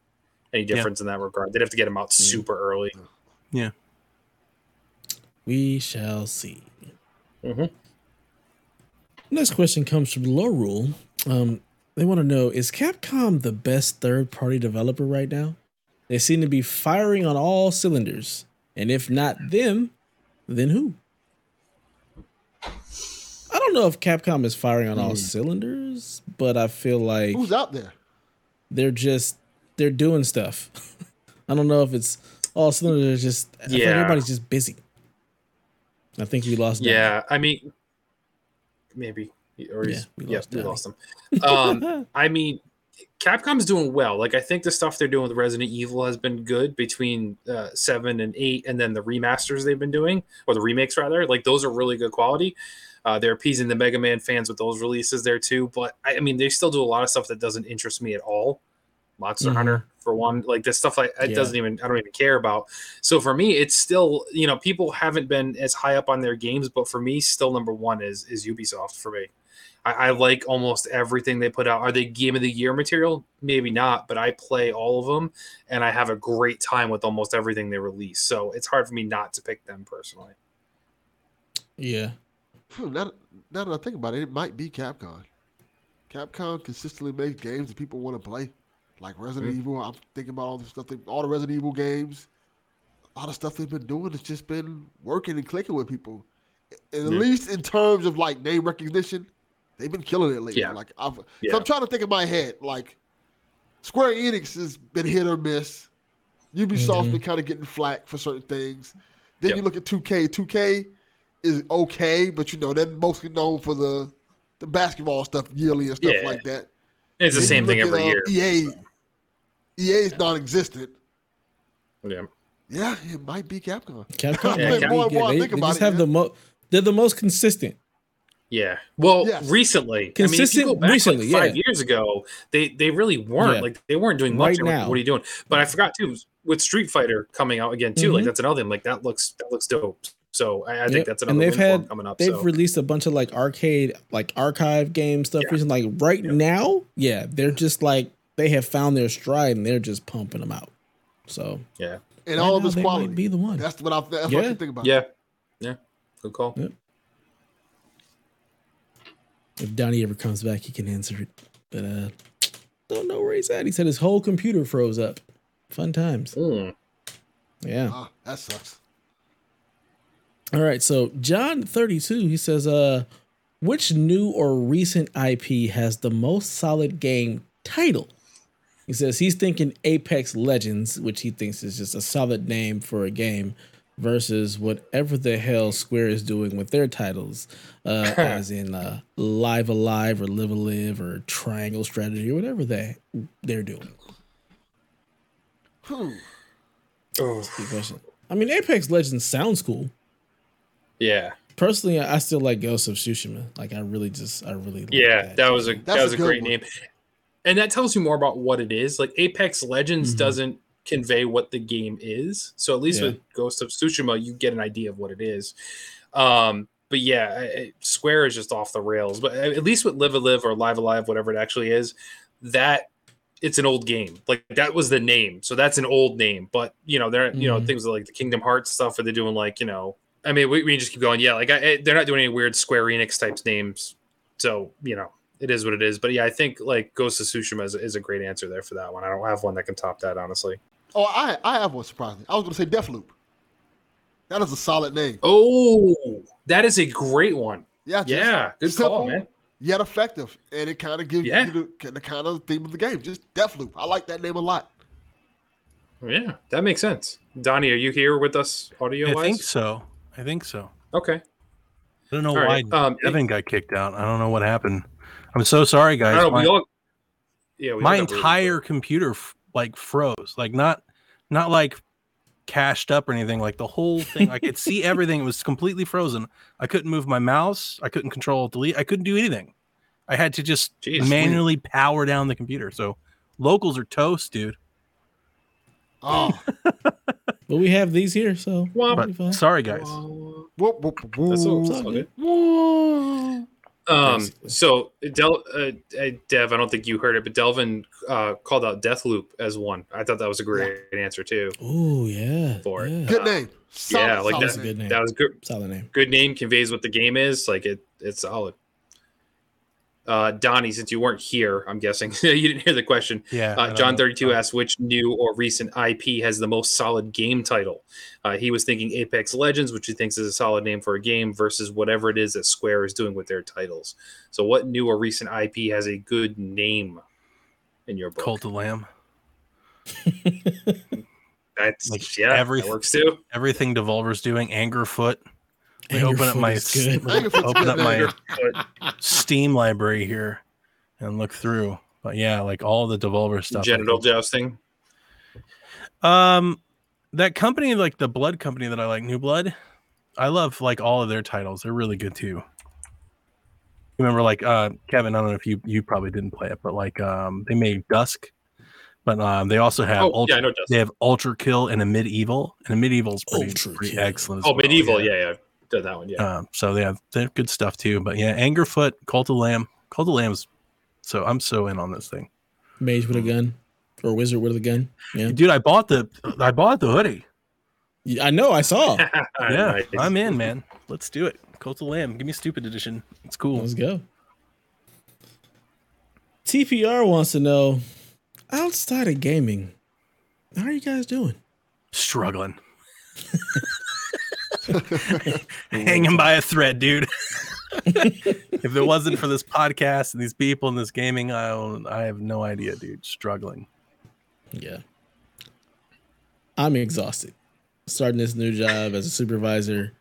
any difference in that regard. They'd have to get them out super early. Yeah. We shall see. Mhm. Next question comes from Low Rule. Um, they want to know is Capcom the best third party developer right now? They seem to be firing on all cylinders. And if not them, then who? I don't know if Capcom is firing on all cylinders, but I feel like Who's out there? they're just they're doing stuff. (laughs) I don't know if it's all cylinders. They're just I feel like Yeah. everybody's just busy. I think we lost. Donnie. Yeah, I mean, maybe or Yeah, he's, we yeah, lost we lost him. Um, (laughs) I mean, Capcom's doing well. Like I think the stuff they're doing with Resident Evil has been good between uh, seven and eight, and then the remasters they've been doing, or the remakes rather. Like those are really good quality. Uh, they're appeasing the Mega Man fans with those releases there too. But I, I mean, they still do a lot of stuff that doesn't interest me at all. Monster Mhm. Hunter for one, like this stuff like it Yeah. doesn't even I don't even care about. So for me, it's still you know people haven't been as high up on their games, but for me, still number one is is Ubisoft for me. I, I like almost everything they put out. Are they game of the year material? Maybe not, but I play all of them and I have a great time with almost everything they release. So it's hard for me not to pick them personally. Yeah. Now, now that I think about it, it might be Capcom. Capcom consistently makes games that people want to play, like Resident Mm-hmm. Evil. I'm thinking about all the stuff, they, all the Resident Evil games. A lot of stuff they've been doing has just been working and clicking with people. at Yeah. least in terms of like name recognition, they've been killing it lately. Yeah. Like I've, so Yeah. I'm trying to think in my head, like Square Enix has been hit or miss. Ubisoft's Mhm. been kind of getting flack for certain things. Then Yep. you look at 2K. 2K is okay, but you know they're mostly known for the the basketball stuff yearly and stuff Yeah. like that. It's the same thing look every at, year. uh, EA, EA is non-existent. Yeah. Yeah, it might be Capcom. Capcom. (laughs) Yeah, might more and more I They, think they about just it, have yeah. the most. They're the most consistent. Yeah. Well, Yes. recently, Consistent I mean, if you go back recently, like five yeah. years ago, they they really weren't Yeah. like they weren't doing much. Right They were like, now. What are you doing? But I forgot too with Street Fighter coming out again too. Like Mhm. that's another thing. Like that looks that looks dope. So I, I think Yep. that's And another they've win for 'em had- coming up. They've so. released a bunch of like arcade, like archive game stuff. Yeah. Recently, like right Yeah. now, yeah, they're just like they have found their stride and they're just pumping them out. So yeah. And right all of now, this they might quality. be the one. That's what I. That's what I Yeah. can think about. Yeah. Yeah. Good call. If Donnie ever comes back, he can answer it. But uh don't know where he's at. He said his whole computer froze up. Fun times. Mm. Yeah. Ah, that sucks. All right. So John 32, he says, uh, which new or recent IP has the most solid game title? He says he's thinking Apex Legends, which he thinks is just a solid name for a game, versus whatever the hell Square is doing with their titles, uh, (laughs) as in uh, Live Alive or Live a Live or Triangle Strategy or whatever they they're doing. Hmm. Oh, Good question. I mean, Apex Legends sounds cool. yeah. Personally, I still like Ghost of Tsushima. Like, I really just, I really, like Yeah, that was a That's that was a a great one. name, and that tells you more about what it is. Like Apex Legends Mhm. doesn't convey what the game is, so at least Yeah. with Ghost of Tsushima, you get an idea of what it is. Um, but yeah, Square is just off the rails. But at least with Live a Live or Live Alive, whatever it actually is, that it's an old game. Like that was the name, so that's an old name. But you know, they're you know Mhm. things like the Kingdom Hearts stuff, where they're doing like you know. I mean, we, we just keep going. Yeah, like I, they're not doing any weird Square Enix types names. So you know, it is what it is. But yeah, I think like Ghost of Tsushima is, is a great answer there for that one. I don't have one that can top that, honestly. Oh, I I have one surprising. I was going to say Deathloop. That is a solid name. Oh, that is a great one. Yeah, just Yeah, good simple, call, man. Yet effective, and it kind of gives Yeah. you the, the kind of theme of the game. Just Deathloop. I like that name a lot. Yeah, that makes sense. Donnie, are you here with us audio I think so. I think so. Okay. I don't know All why right. Um, Evan got kicked out. I don't know what happened. I'm so sorry, I guys. don't know. my We all, yeah, we my all got entire computer f- like froze. Like not not like cashed up or anything. Like the whole thing. I could see (laughs) everything. It was completely frozen. I couldn't move my mouse. I couldn't control delete. I couldn't do anything. I had to just Jeez. manually power down the computer. So locals are toast, dude. Oh, (laughs) But we have these here, so Well, it'll be fine. But sorry, guys. Whoop, whoop, whoop, That's all, whoop. that's all good. Whoop. Um, Basically. so Del, uh, uh, Dev, I don't think you heard it, but Delvin uh, called out Deathloop as one. I thought that was a great answer too. Oh yeah, For it. yeah. Good name. Solid, yeah, like solid That's a good name. That was good. Solid name. Good name conveys what the game is. Like it, it's solid. Uh, Donnie, since you weren't here, I'm guessing (laughs) you didn't hear the question. Yeah. Uh, John know. 32 asked which new or recent IP has the most solid game title. Uh, he was thinking Apex Legends, which he thinks is a solid name for a game, versus whatever it is that Square is doing with their titles. So, what new or recent IP has a good name in your book? Cult of Lamb. That's like yeah, everyth- that works too. Everything Devolver's doing. Angerfoot. They open up my is good. Angerfoot's open up my Steam library here and look through. But yeah, like all the Devolver stuff. I genital think- jousting. Um, that company, like the Blood company that I like, New Blood. I love like all of their titles. They're really good too. Remember, like uh, Kevin. I don't know if you you probably didn't play it, but like um, they made Dusk, but um, they also have Oh, Ultra, yeah, I know Dusk. they have ULTRAKILL and Amid Evil, and Amid Evil's pretty, Ultra pretty Kill. excellent. Oh, well, medieval. Yeah, yeah. Did that one. Yeah. Um, so yeah, they're good stuff too. But yeah, Angerfoot, Cult of Lamb, Cult of Lamb's. So I'm so in on this thing, Mage with a gun or wizard with a gun. Yeah, dude. I bought the I bought the hoodie. Yeah, I know. I saw. (laughs) Yeah, Nice. I'm in, man. Let's do it. Cult of Lamb. Give me stupid edition. It's cool. Let's go. TPR wants to know outside of gaming, how are you guys doing? Struggling. (laughs) (laughs) hanging by a thread, dude. (laughs) if it wasn't for this podcast and these people and this gaming, I I have no idea, dude. Struggling. Yeah. I'm exhausted. Starting this new job as a supervisor,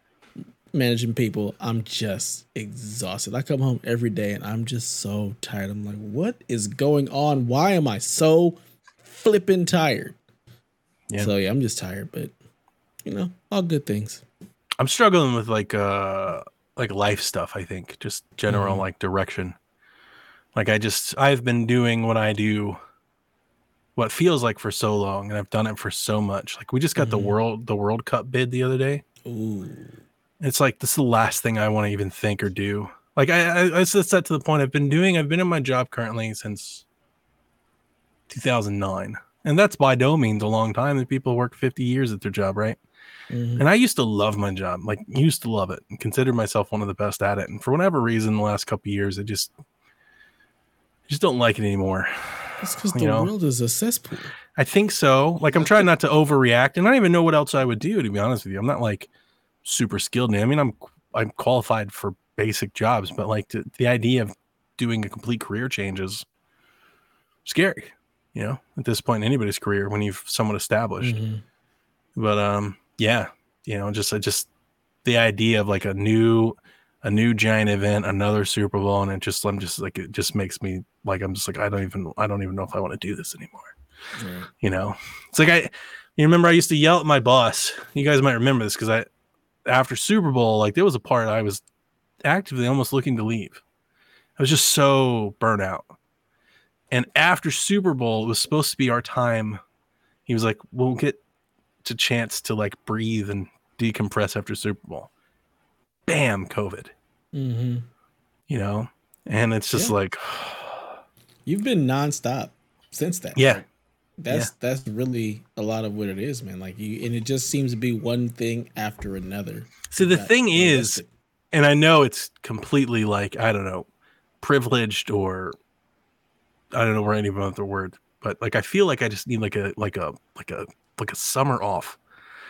managing people, I'm just exhausted. I come home every day and I'm just so tired. I'm like, what is going on? Why am I so flipping tired? Yeah. So yeah, I'm just tired, but you know, all good things. I'm struggling with like uh like life stuff, I think. Just general Mhm. like direction. Like I just I've been doing what I do what feels like for so long and I've done it for so much. Like we just got the Mhm. world the World Cup bid the other day. Ooh. It's like this is the last thing I want to even think or do. Like I, I it's just that to the point I've been doing I've been in my job currently since 2009. And that's by no means a long time that people work 50 years at their job, right? Mhm. And I used to love my job, like used to love it and consider myself one of the best at it. And for whatever reason, the last couple of years, I just I just don't like it anymore. It's because the know? world is a cesspool. I think so. Like I'm trying not to overreact, and I don't even know what else I would do. To be honest with you, I'm not like super skilled. I mean, I'm I'm qualified for basic jobs, but like the, the idea of doing a complete career change is scary. You know, at this point in anybody's career, when you've somewhat established. Mhm. but um yeah you know just just the idea of like a new a new giant event another super bowl and it just i'm just like it just makes me like i'm just like i don't even i don't even know if i want to do this anymore. Right. you know? It's like i you remember i used to yell at my boss. You guys might remember this because i after super bowl like there was a part i was actively almost looking to leave. I was just so burnt out. And after super bowl it was supposed to be our time. He was like we'll get to chance to like breathe and decompress after super bowl bam covid Mhm. you know and it's just Yeah. like (sighs) You've been nonstop since that. yeah That's that's really a lot of what it is, man. Like you, and it just seems to be one thing after another. so the thing is and I know it's completely like I don't know, privileged or I don't know where any other word, but like I feel like I just need like a like a like a like a summer off,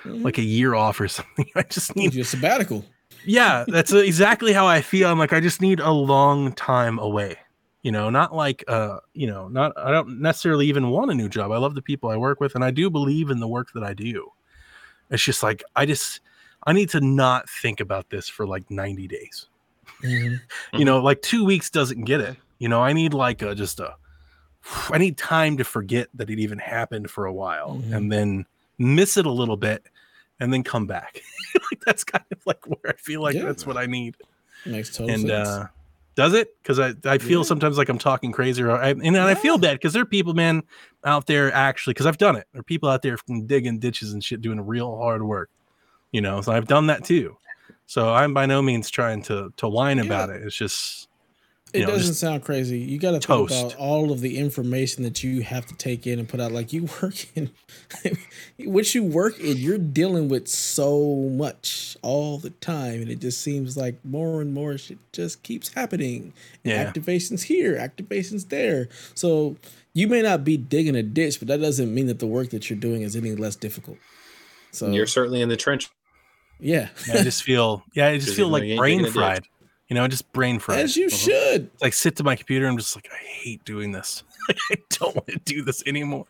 Mhm. like a year off or (laughs) something. I just need need you a sabbatical. yeah, (laughs) that's exactly how I feel. I'm like I just need a long time away. You know, not like uh, you know, not I don't necessarily even want a new job. I love the people I work with and I do believe in the work that I do. It's just like I just I need to not think about this for like 90 days Mhm. you know like two weeks doesn't get it you know i need like a just a (sighs) i need time to forget that it even happened for a while Mhm. and then miss it a little bit and then come back (laughs) like that's kind of like where i feel like Yeah. that's what i need Makes total and sense. uh does it because i i feel Yeah. sometimes like i'm talking crazy or I, and, and i feel bad because there are people man out there actually because i've done it there are people out there digging ditches and shit doing real hard work you know so i've done that too so i'm by no means trying to to whine Yeah. about it it's just it know, doesn't sound crazy. You got to think about all of the information that you have to take in and put out. Like you (laughs) work in, what you work in, you're dealing with so much all the time, and it just seems like more and more shit just keeps happening. Yeah. Activations here, activations there. So you may not be digging a ditch, but that doesn't mean that the work that you're doing is any less difficult. So You're certainly in the trench. yeah, I just feel, yeah, I just feel like though you ain't brain fried. ditch. Fried. You know, just brain fried. as you uh-huh. should. It's like sit to my computer. I'm just like, I hate doing this. (laughs) I don't want to do this anymore.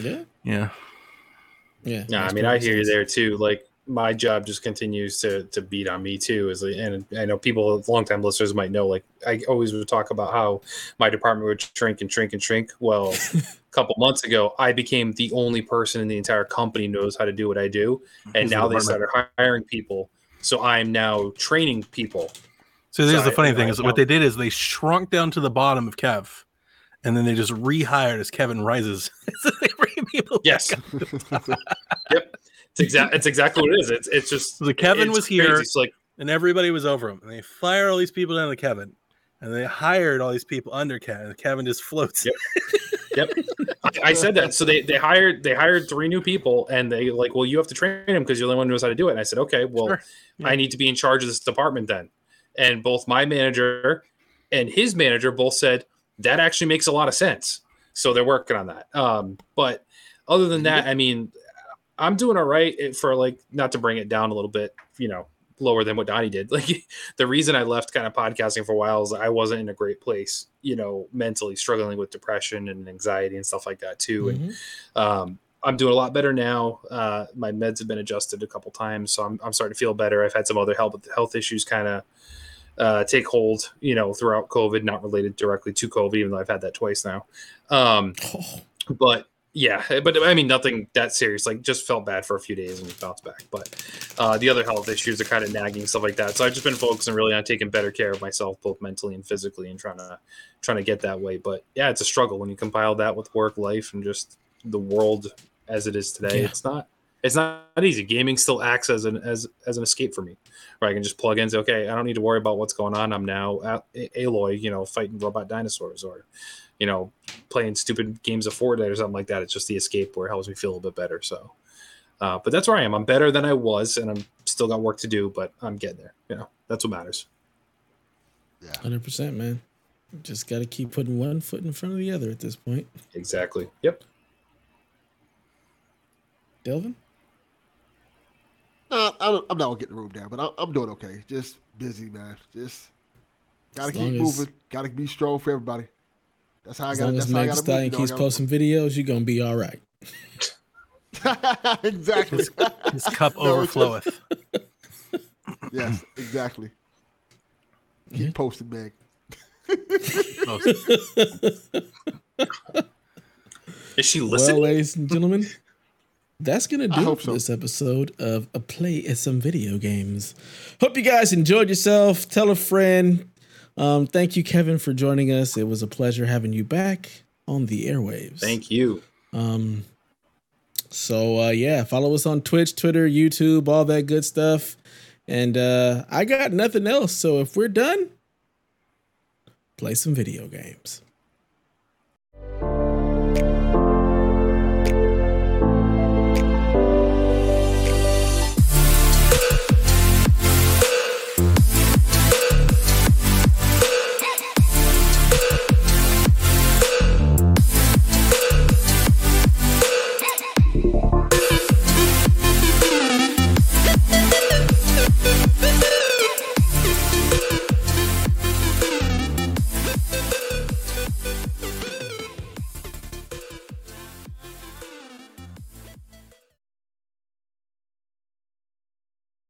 Yeah, Yeah. yeah. No, I mean I hear you there too. Like my job just continues to to beat on me too. Is like, and I know people, longtime listeners might know. Like I always would talk about how my department would shrink and shrink and shrink. Well, a (laughs) couple months ago, I became the only person in the entire company knows how to do what I do, and Who's the now they started hiring people. So I'm now training people. So here's So the funny I thing is what they did is they shrunk down to the bottom of Kev, and then they just rehired as Kevin rises. (laughs) so they bring people. Yes. yep. It's exact. It's exactly what it is. It's it's just So the Kevin it's was here. It's like and everybody was over him. And they fired all these people down to Kevin, and they hired all these people under Kevin. And Kevin just floats. Yep. (laughs) Yep. I, I said that. So they, they hired they hired three new people and they like, well, you have to train them because you're the only one who knows how to do it. And I said, okay, well, Sure. Yeah. I need to be in charge of this department then. And both my manager and his manager both said that actually makes a lot of sense. So they're working on that. Um, but other than that, I mean, I'm doing all right for like not to bring it down a little bit, you know, lower than what Donnie did. (laughs) Like the reason I left kind of podcasting for a while is I wasn't in a great place, you know, mentally struggling with depression and anxiety and stuff like that too. And Mhm. um, I'm doing a lot better now. Uh, my meds have been adjusted a couple times, so I'm, I'm starting to feel better. I've had some other health health issues kind of uh, take hold, you know, throughout COVID, not related directly to COVID, even though I've had that twice now. Um, Oh, (laughs) but yeah, but I mean, nothing that serious. Like, just felt bad for a few days and we bounced back. But uh, the other health issues are kind of nagging stuff like that. So I've just been focusing really on taking better care of myself, both mentally and physically, and trying to trying to get that way. But yeah, it's a struggle when you compile that with work life and just the world as it is today. Yeah. It's not it's not easy. Gaming still acts as an as as an escape for me, where I can just plug in say, okay, I don't need to worry about what's going on. I'm now at Aloy, you know, fighting robot dinosaurs or you know, playing stupid games of Fortnite or something like that. It's just the escape where it helps me feel a little bit better. So, uh, but that's where I am. I'm better than I was, and I'm still got work to do, but I'm getting there. You know, that's what matters. Yeah. 100%, man. Just got to keep putting one foot in front of the other at this point. Exactly. Yep. Delvin? Nah, I don't, I'm not gonna get the room down, but I'm, I'm doing okay. Just busy, man. Just gotta As keep long as- moving. Gotta be strong for everybody. That's how I As got. long as That's how I Meg got Stallion keeps posting videos, you're going to be all right. (laughs) exactly. His cup (laughs) No, overfloweth. (laughs) yes, exactly. Keep Yeah. posting, Meg. Is she listening? Well, listening? ladies and gentlemen, that's gonna do it hope for so. this episode of a play at some video games. Hope you guys enjoyed yourself. Tell a friend. Um, thank you, Kevin, for joining us. It was a pleasure having you back on the airwaves. Thank you. Um, so uh, yeah, follow us on Twitch, Twitter, YouTube, all that good stuff. And uh, I got nothing else. So if we're done, play some video games.